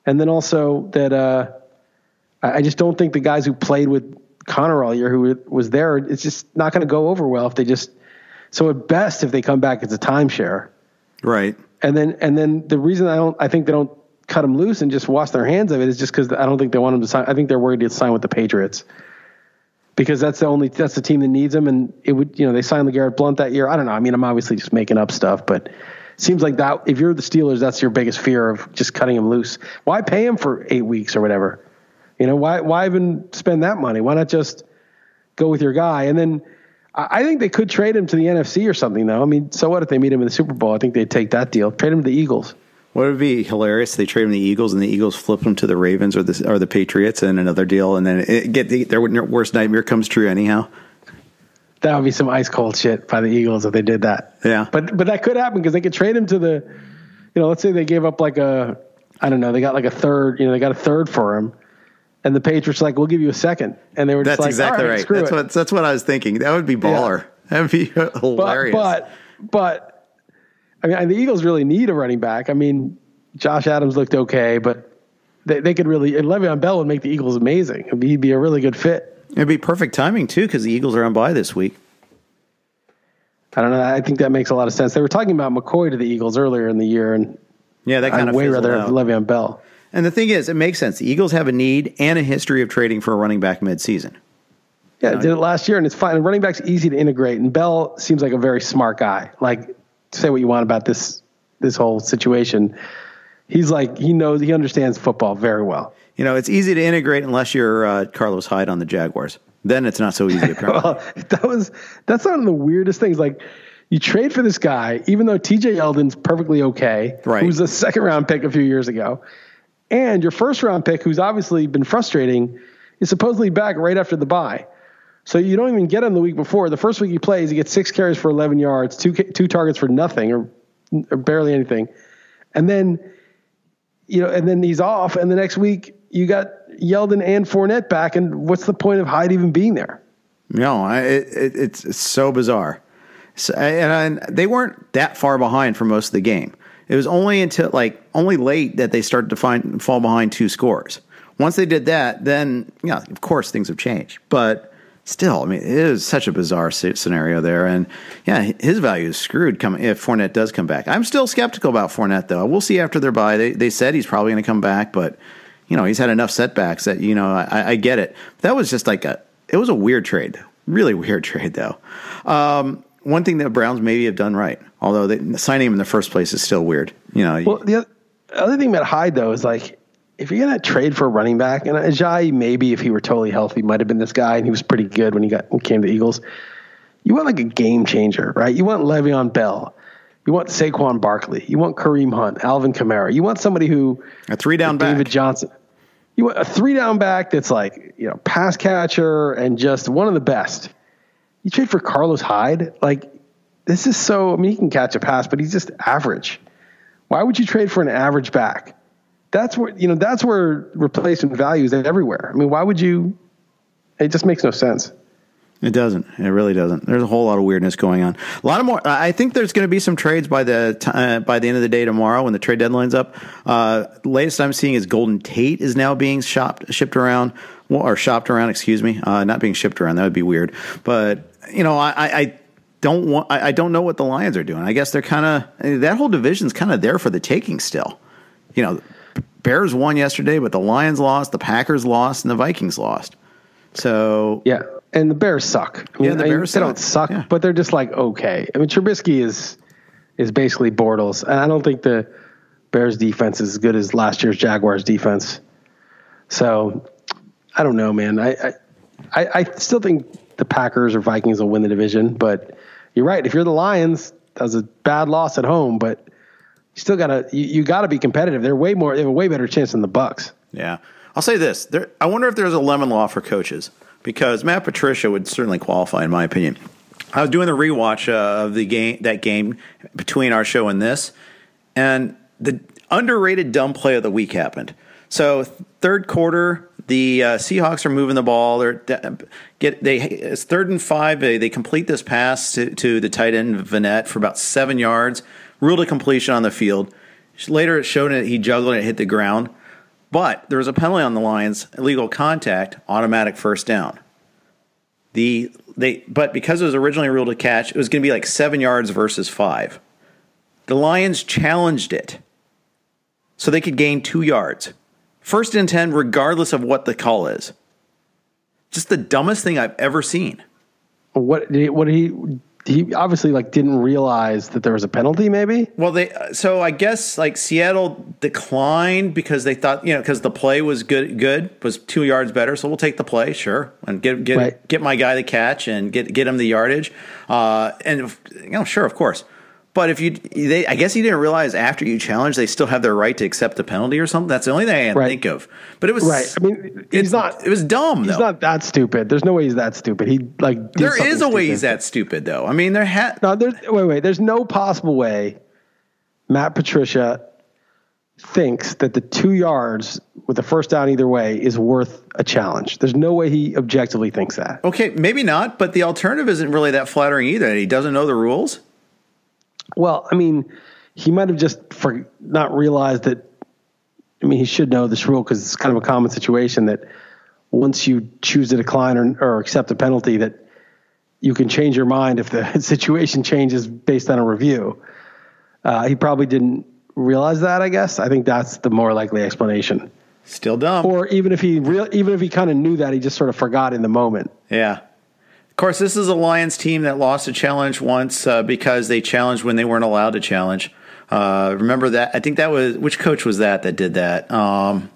And then also that uh, I just don't think the guys who played with Conner all year, who was there, it's just not going to go over well if they just. So at best, if they come back, it's a timeshare. Right. And then and then the reason I don't I think they don't cut him loose and just wash their hands of it is just because I don't think they want him to sign. I think they're worried to sign with the Patriots because that's the only that's the team that needs him. And it would you know they signed LeGarrette Blunt that year. I don't know. I mean I'm obviously just making up stuff, but seems like that. If you're the Steelers, that's your biggest fear of just cutting him loose. Why pay him for eight weeks or whatever? You know, why why even spend that money? Why not just go with your guy? And then I think they could trade him to the NFC or something, though. I mean, so what if they meet him in the Super Bowl? I think they'd take that deal. Trade him to the Eagles. What would be hilarious? They trade him the Eagles, and the Eagles flip him to the Ravens or the or the Patriots, and another deal, and then it get the, their worst nightmare comes true anyhow. That would be some ice cold shit by the Eagles if they did that. Yeah, but but that could happen because they could trade him to the, you know, let's say they gave up like a, I don't know, they got like a third, you know, they got a third for him, and the Patriots like, we'll give you a second, and they were that's like, exactly right. That's it. what that's what I was thinking. That would be baller. Yeah. That'd be hilarious. But, but but I mean, the Eagles really need a running back. I mean, Josh Adams looked okay, but they, they could really and Le'Veon Bell would make the Eagles amazing. He'd be a really good fit. It'd be perfect timing too because the Eagles are on bye this week. I don't know. I think that makes a lot of sense. They were talking about McCoy to the Eagles earlier in the year, and yeah, that kind I'd of way rather out. have Le'Veon Bell. And the thing is, it makes sense. The Eagles have a need and a history of trading for a running back midseason. Yeah, did it last year, and it's fine. And running back's easy to integrate, and Bell seems like a very smart guy. Like, say what you want about this this whole situation, he's like he knows he understands football very well. You know, it's easy to integrate unless you're uh, Carlos Hyde on the Jaguars. Then it's not so easy. well, that was that's one of the weirdest things. Like, you trade for this guy, even though T.J. Yeldon's perfectly okay, right. who's a second round pick a few years ago, and your first round pick, who's obviously been frustrating, is supposedly back right after the bye. So you don't even get him the week before. The first week he plays, he gets six carries for 11 yards, two two targets for nothing or, or barely anything, and then you know, and then he's off. And the next week you got Yeldon and Fournette back, and what's the point of Hyde even being there? No, I, it, it's, it's so bizarre. So, and, and they weren't that far behind for most of the game. It was only until like only late that they started to find fall behind two scores. Once they did that, then yeah, of course things have changed. But still, I mean, it is such a bizarre scenario there. And yeah, his value is screwed coming if Fournette does come back. I'm still skeptical about Fournette though. We'll see after their bye. They they said he's probably going to come back, but you know he's had enough setbacks that you know I, I, get it. That was just like a it was a weird trade, really weird trade though. Um, one thing that Browns maybe have done right, although they, signing him in the first place is still weird. You know. Well, the other thing about Hyde though is like if you're gonna trade for a running back, and Ajayi maybe if he were totally healthy might have been this guy, and he was pretty good when he got when he came to the Eagles. You want like a game changer, right? You want Le'Veon Bell, you want Saquon Barkley, you want Kareem Hunt, Alvin Kamara, you want somebody who a three down back, David Johnson. You want a three down back that's like you know pass catcher and just one of the best. You trade for Carlos Hyde, like this is so. I mean, he can catch a pass, but he's just average. Why would you trade for an average back? that's where you know that's where replacement value is everywhere. I mean, why would you? It just makes no sense. It doesn't. It really doesn't. There's a whole lot of weirdness going on. A lot of more. I think there's going to be some trades by the t- uh, by the end of the day tomorrow when the trade deadline's up. Uh, latest I'm seeing is Golden Tate is now being shopped, shipped around, or shopped around. Excuse me, uh, not being shipped around. That would be weird. But you know, I, I don't want. I, I don't know what the Lions are doing. I guess they're kind of that whole division's kind of there for the taking still. You know, Bears won yesterday, but the Lions lost, the Packers lost, and the Vikings lost. So yeah, and the Bears suck. I mean, yeah, the Bears they, they don't suck, yeah. but they're just like okay. I mean, Trubisky is is basically Bortles, and I don't think the Bears defense is as good as last year's Jaguars defense. So I don't know, man. I I, I still think the Packers or Vikings will win the division, but you're right. If you're the Lions, that was a bad loss at home, but you still gotta you, you gotta be competitive. They're way more they have a way better chance than the Bucs. Yeah. I'll say this. There, I wonder if there's a lemon law for coaches because Matt Patricia would certainly qualify, in my opinion. I was doing the rewatch uh, of the game, that game between our show and this, and the underrated dumb play of the week happened. So third quarter, the uh, Seahawks are moving the ball. They're get they it's third and five. They, they complete this pass to, to the tight end Vannett for about seven yards ruled a completion on the field. Later, it showed that he juggled and it hit the ground, but there was a penalty on the Lions, illegal contact, automatic first down. The they but because it was originally ruled a catch, it was going to be like seven yards versus five. The Lions challenged it, so they could gain two yards, first and ten, regardless of what the call is. Just the dumbest thing I've ever seen. What what did he he obviously like didn't realize that there was a penalty. Maybe. Well, they so I guess like Seattle declined because they thought you know because the play was good, good was two yards better. So we'll take the play, sure, and get get Right. get my guy the catch and get get him the yardage, uh, and you know sure of course. But if you, they, I guess you didn't realize after you challenge, they still have their right to accept the penalty or something. That's the only thing I can Right. think of. But it was Right. I mean, he's it's not- It was dumb. He's though. not that stupid. There's no way he's that stupid. He like There is a way he's that stupid, though. I mean, there had. No, there's wait, wait. There's no possible way Matt Patricia thinks that the two yards with the first down either way is worth a challenge. There's no way he objectively thinks that. Okay, maybe not, but the alternative isn't really that flattering either. He doesn't know the rules. Well, I mean, he might have just for not realized that. I mean, he should know this rule because it's kind of a common situation that once you choose to decline or, or accept a penalty, that you can change your mind if the situation changes based on a review. Uh, he probably didn't realize that. I guess I think that's the more likely explanation. Still dumb. Or even if he real, even if he kind of knew that, he just sort of forgot in the moment. Yeah. Of course, this is a Lions team that lost a challenge once uh, because they challenged when they weren't allowed to challenge. Uh, remember that? I think that was which coach was that that did that? Um,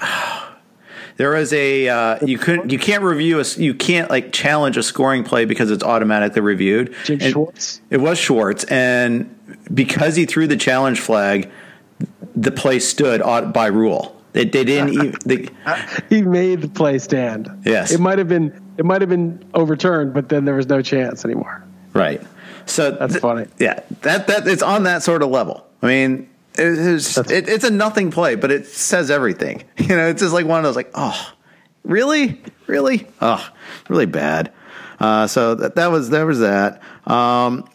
there was a uh, you couldn't you can't review a you can't like challenge a scoring play because it's automatically reviewed. Jim And Schwartz? It was Schwartz, and because he threw the challenge flag, the play stood by rule. They, they didn't even. They, He made the play stand. Yes. it might have been it might have been overturned, but then there was no chance anymore. Right. So That's th- funny. Yeah, that that it's on that sort of level. I mean, it, it's it, it's a nothing play, but it says everything. You know, it's just like one of those like, oh, really, really, oh, really bad. Uh, so that that was that was that. Um,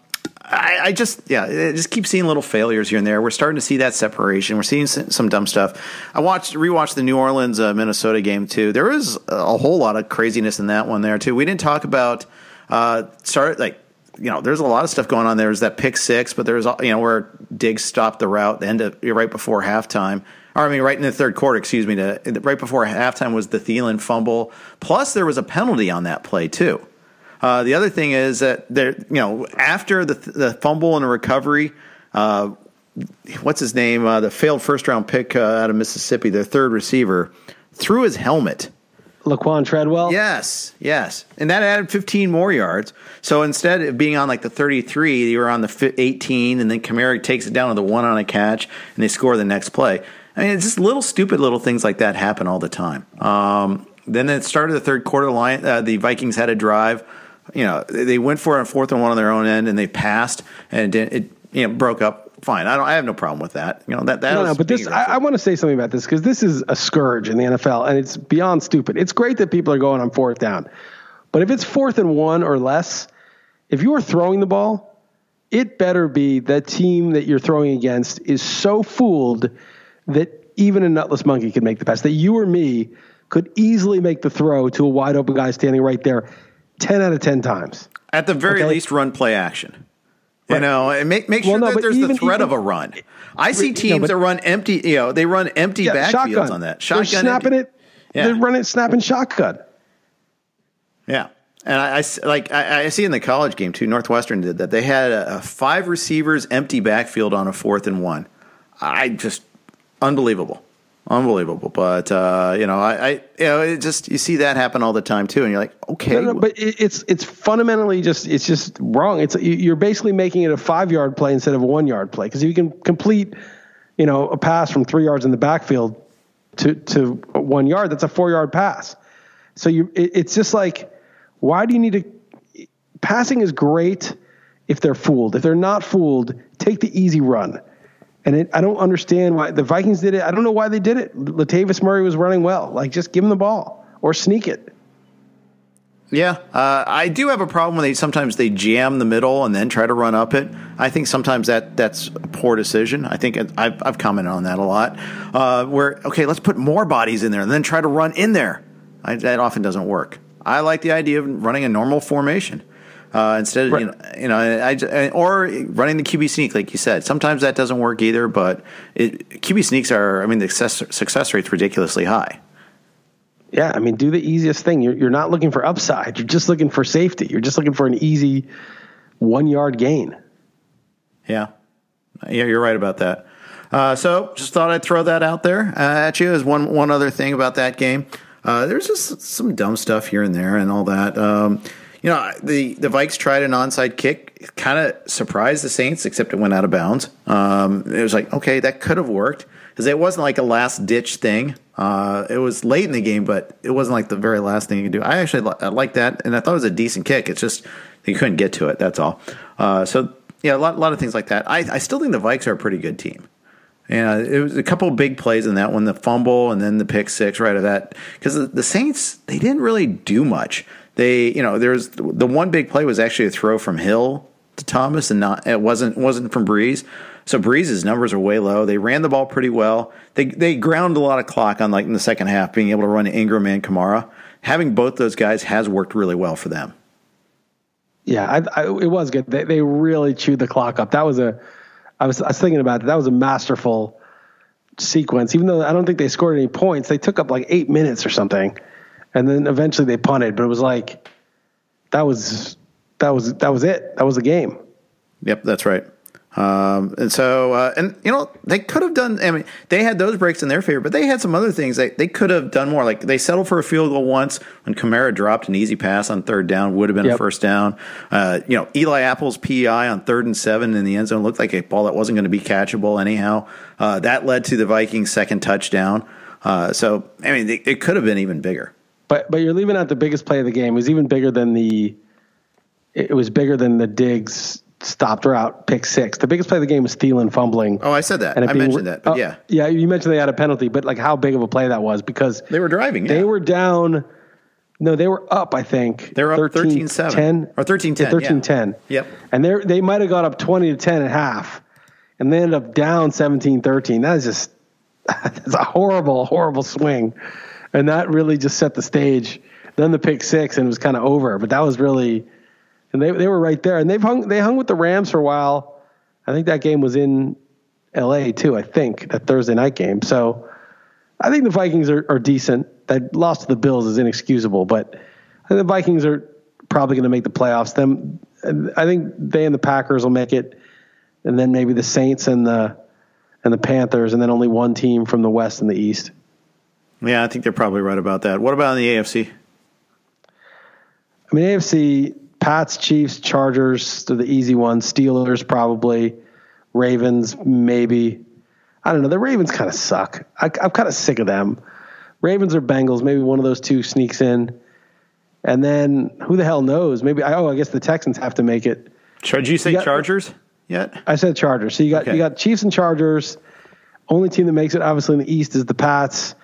I, I just yeah, I just keep seeing little failures here and there. We're starting to see that separation. We're seeing some dumb stuff. I watched rewatched the New Orleans uh, Minnesota game too. There was a whole lot of craziness in that one there too. We didn't talk about uh, start like you know, there's a lot of stuff going on. There's that pick six, but there's you know where Diggs stopped the route the end of right before halftime. Or I mean, right in the third quarter, excuse me. To, right before halftime was the Thielen fumble. Plus, there was a penalty on that play too. Uh, the other thing is that there, you know, after the the fumble and the recovery, uh, what's his name? Uh, the failed first round pick uh, out of Mississippi, their third receiver, threw his helmet. Laquan Treadwell. Yes, yes. And that added 15 more yards. So instead of being on like the 33, you were on the 18, and then Kamara takes it down to the one on a catch, and they score the next play. I mean, it's just little stupid little things like that happen all the time. Um, then it started the third quarter line. Uh, the Vikings had a drive. You know, they went for a fourth and one on their own end, and they passed, and it, it you know broke up. Fine, I don't. I have no problem with that. You know that that. No, no, but this, I, I want to say something about this because this is a scourge in the NFL and it's beyond stupid. It's great that people are going on fourth down, but if it's fourth and one or less, if you are throwing the ball, it better be that team that you're throwing against is so fooled that even a nutless monkey could make the pass, that you or me could easily make the throw to a wide open guy standing right there 10 out of 10 times. At the very Okay. least, run play action. You know, and make make sure Well, no, that there's the threat even- of a run. I see No, teams but- that run empty. You know, they run empty backfields on that. They're Shotgun snapping empty. it. Yeah. They're running snapping shotgun. Yeah, and I, I like I, I see in the college game too. Northwestern did that. They had a, a five receivers empty backfield on a fourth and one. I just unbelievable, unbelievable. But uh, you know, I, I you know it just you see that happen all the time too, and you're like, okay, No, no, but it, it's it's fundamentally just it's just wrong. It's you- you're basically making it a five yard play instead of a one yard play because if you can complete, you know, a pass from three yards in the backfield to to one yard, that's a four yard pass. So you it, it's just like, why do you need to? Passing is great if they're fooled. If they're not fooled, take the easy run. And it, I don't understand why the Vikings did it. I don't know why they did it. Latavius Murray was running well. Like just give him the ball or sneak it. Yeah, uh, I do have a problem when they sometimes they jam the middle and then try to run up it. I think sometimes that that's a poor decision. I think I've, I've commented on that a lot. Uh, where okay, let's put more bodies in there and then try to run in there. I, that often doesn't work. I like the idea of running a normal formation uh, instead of you know, you know I, I- or running the QB sneak like you said. Sometimes that doesn't work either. But it, QB sneaks are I mean the success, success rate's ridiculously high. Yeah, I mean, do the easiest thing. You're, you're not looking for upside. You're just looking for safety. You're just looking for an easy one yard gain. Yeah, yeah, you're right about that. Uh, so just thought I'd throw that out there uh, at you as one one other thing about that game. Uh, there's just some dumb stuff here and there and all that. Um, you know, the the Vikes tried an onside kick, kind of surprised the Saints, except it went out of bounds. Um, it was like, okay, that could have worked because it wasn't like a last ditch thing. Uh, it was late in the game, but it wasn't like the very last thing you could do. I actually li- like that, and I thought it was a decent kick. It's just you couldn't get to it. That's all. Uh, so yeah, a lot, a lot of things like that. I, I still think the Vikes are a pretty good team. Yeah, it was a couple big plays in that one, the fumble and then the pick six right of that. Because the, Saints, they didn't really do much. They, you know, there's the one big play was actually a throw from Hill to Thomas, and not it wasn't wasn't from Brees. So Brees's numbers are way low. They ran the ball pretty well. They they ground a lot of clock on like in the second half, being able to run Ingram and Kamara. Having both those guys has worked really well for them. Yeah, I, I, it was good. They, they really chewed the clock up. That was a I was, I was thinking about it. That was a masterful sequence. Even though I don't think they scored any points, they took up like eight minutes or something, and then eventually they punted. But it was like that was that was that was it. That was the game. Yep, that's right. Um, and so, uh, and you know, they could have done. I mean, they had those breaks in their favor, but they had some other things they they could have done more. Like they settled for a field goal once when Kamara dropped an easy pass on third down, would have been yep. a first down. Uh, you know, Eli Apple's PI on third and seven in the end zone looked like a ball that wasn't going to be catchable anyhow. Uh, that led to the Vikings' second touchdown. Uh, so, I mean, it, it could have been even bigger. But but you're leaving out the biggest play of the game. It was even bigger than the. It was bigger than the Diggs stopped route, pick six. The biggest play of the game was Thielen fumbling. Oh, I said that. I being, mentioned that, but oh, yeah. Yeah, you mentioned they had a penalty, but like how big of a play that was because they were driving. Yeah. They were down. No, they were up, I think. They were up 13 7. 10, or 13 10. 13 10. Yep. And they they might have got up 20 to 10 and a half, and they ended up down 17 13. That is just, that's a horrible, horrible swing. And that really just set the stage. Then the pick six, and it was kind of over. But that was really and they they were right there, and they've hung they hung with the Rams for a while. I think that game was in L.A. too. I think that Thursday night game. So I think the Vikings are, are decent. That loss to the Bills is inexcusable, but I think the Vikings are probably going to make the playoffs. Them, I think they and the Packers will make it, and then maybe the Saints and the and the Panthers, and then only one team from the West and the East. Yeah, I think they're probably right about that. What about in the AFC? I mean, AFC Pats, Chiefs, Chargers, they're the easy ones. Steelers, probably. Ravens, maybe. I don't know. The Ravens kind of suck. I, am kind of sick of them. Ravens or Bengals, maybe one of those two sneaks in. And then who the hell knows? Maybe, oh, I guess the Texans have to make it. Did you say you got, Chargers yet? I said Chargers. So you got, okay. you got Chiefs and Chargers. Only team that makes it, obviously, in the East is the Pats.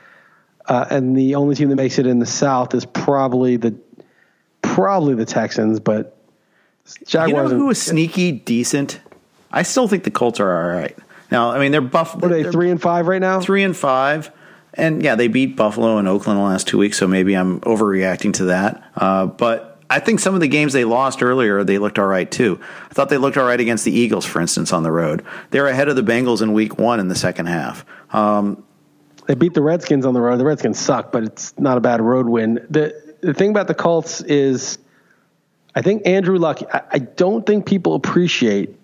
Uh, and the only team that makes it in the South is probably the probably the Texans, but Jaguars. You know who is sneaky decent? I still think the Colts are all right. Now, I mean, they're buff. What are they three and five right now? Three and five, and yeah, they beat Buffalo and Oakland the last two weeks, so maybe I'm overreacting to that. Uh, but I think some of the games they lost earlier, they looked all right too. I thought they looked all right against the Eagles, for instance, on the road. They're ahead of the Bengals in Week One in the second half. Um, they beat the Redskins on the road. The Redskins suck, but it's not a bad road win. The the thing about the Colts is, I think Andrew Luck. I, I don't think people appreciate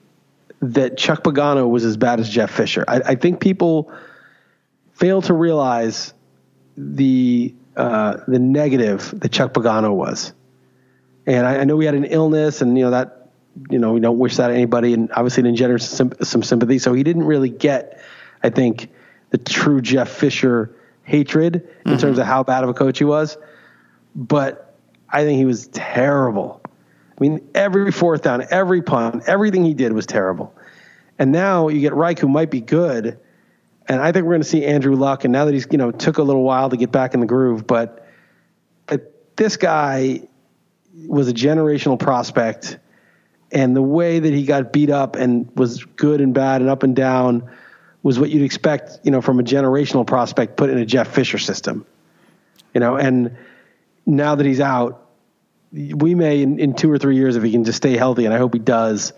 that Chuck Pagano was as bad as Jeff Fisher. I, I think people fail to realize the uh, the negative that Chuck Pagano was. And I, I, know we had an illness, and you know that you know we don't wish that on anybody, and obviously it engendered some, some sympathy. So he didn't really get, I think, the true Jeff Fisher hatred in mm-hmm. terms of how bad of a coach he was but I think he was terrible. I mean, every fourth down, every punt, everything he did was terrible. And now you get Reich, who might be good, and I think we're going to see Andrew Luck. And now that he's you know took a little while to get back in the groove, but this guy was a generational prospect, and the way that he got beat up and was good and bad and up and down was what you'd expect, you know, from a generational prospect put in a Jeff Fisher system, you know, and now that he's out, we may in, in two or three years, if he can just stay healthy, and I hope he does,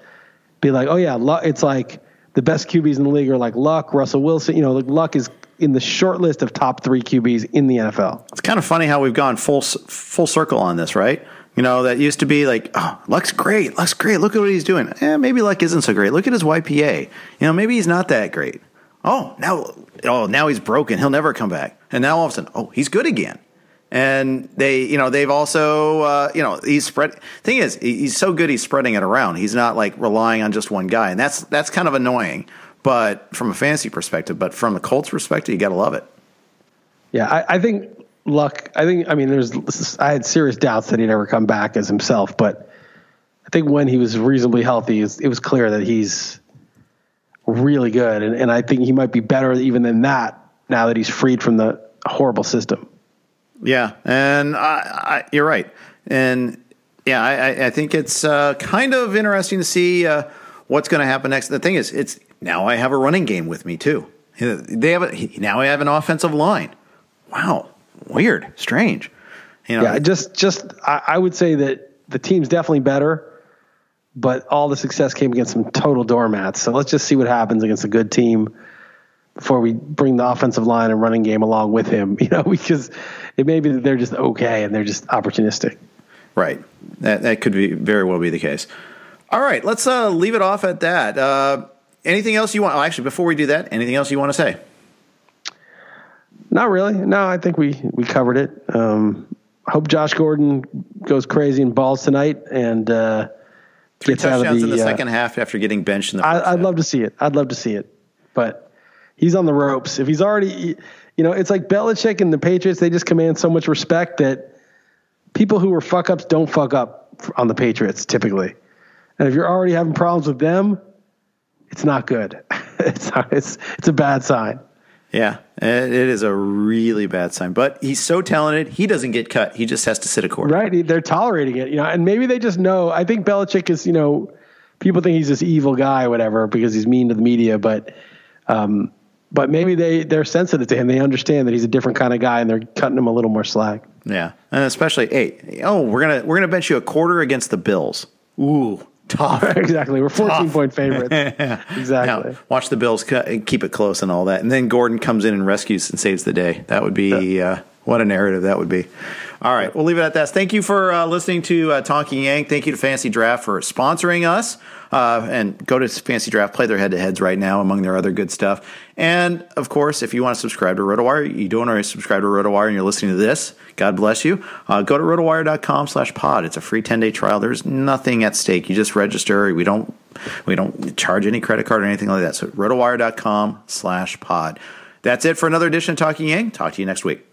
be like, oh yeah, it's like the best QBs in the league are like Luck, Russell Wilson. You know, like Luck is in the short list of top three QBs in the NFL. It's kind of funny how we've gone full full circle on this, right? You know, that used to be like, oh, Luck's great. Luck's great. Look at what he's doing. Eh, maybe Luck isn't so great. Look at his YPA. You know, maybe he's not that great. Oh, now, oh, now he's broken. He'll never come back. And now all of a sudden, oh, he's good again. And they, you know, they've also, uh, you know, he's spread. Thing is, he's so good, he's spreading it around. He's not like relying on just one guy, and that's that's kind of annoying. But from a fantasy perspective, but from the Colts perspective, you got to love it. Yeah, I, I think Luck. I think. I mean, there's. I had serious doubts that he'd ever come back as himself, but I think when he was reasonably healthy, it was clear that he's really good, and, and I think he might be better even than that now that he's freed from the horrible system. Yeah, and I, I, you're right, and yeah, I, I think it's uh, kind of interesting to see uh, what's going to happen next. The thing is, it's now I have a running game with me too. They have a, now I have an offensive line. Wow, weird, strange. You know, yeah, just just I, I would say that the team's definitely better, but all the success came against some total doormats. So let's just see what happens against a good team before we bring the offensive line and running game along with him. You know, because it may be that they're just okay and they're just opportunistic. Right. That that could be very well be the case. All right, let's uh, leave it off at that. Uh, anything else you want? Oh, actually, before we do that, anything else you want to say? Not really. No, I think we we covered it. Um, hope Josh Gordon goes crazy and balls tonight and uh, Three touchdowns the, in the uh, second half after getting benched in the. I, would love to see it. I'd love to see it, but he's on the ropes. If he's already, you know, it's like Belichick and the Patriots. They just command so much respect that people who are fuck ups don't fuck up on the Patriots typically. And if you're already having problems with them, it's not good. it's not, it's it's a bad sign. Yeah, it is a really bad sign. But he's so talented, he doesn't get cut. He just has to sit a quarter. Right. They're tolerating it, you know, and maybe they just know. I think Belichick is, you know, people think he's this evil guy or whatever because he's mean to the media, but um, but maybe they they're sensitive to him. They understand that he's a different kind of guy, and they're cutting him a little more slack. Yeah, and especially, hey, oh, we're gonna we're gonna bench you a quarter against the Bills. Ooh, tough. exactly, we're fourteen tough. point favorites. yeah. Exactly. Now, watch the Bills keep it close and all that, and then Gordon comes in and rescues and saves the day. That would be yeah. uh, what a narrative that would be. All right, we'll leave it at that. Thank you for uh, listening to uh, Talking Yang. Thank you to Fantasy Draft for sponsoring us. Uh, and go to Fantasy Draft, play their head to heads right now, among their other good stuff. And of course, if you want to subscribe to RotoWire, you don't already subscribe to RotoWire and you're listening to this, God bless you. Uh, go to rotowire.com slash pod. It's a free 10 day trial. There's nothing at stake. You just register. We don't, we don't charge any credit card or anything like that. So rotowire.com slash pod. That's it for another edition of Talking Yang. Talk to you next week.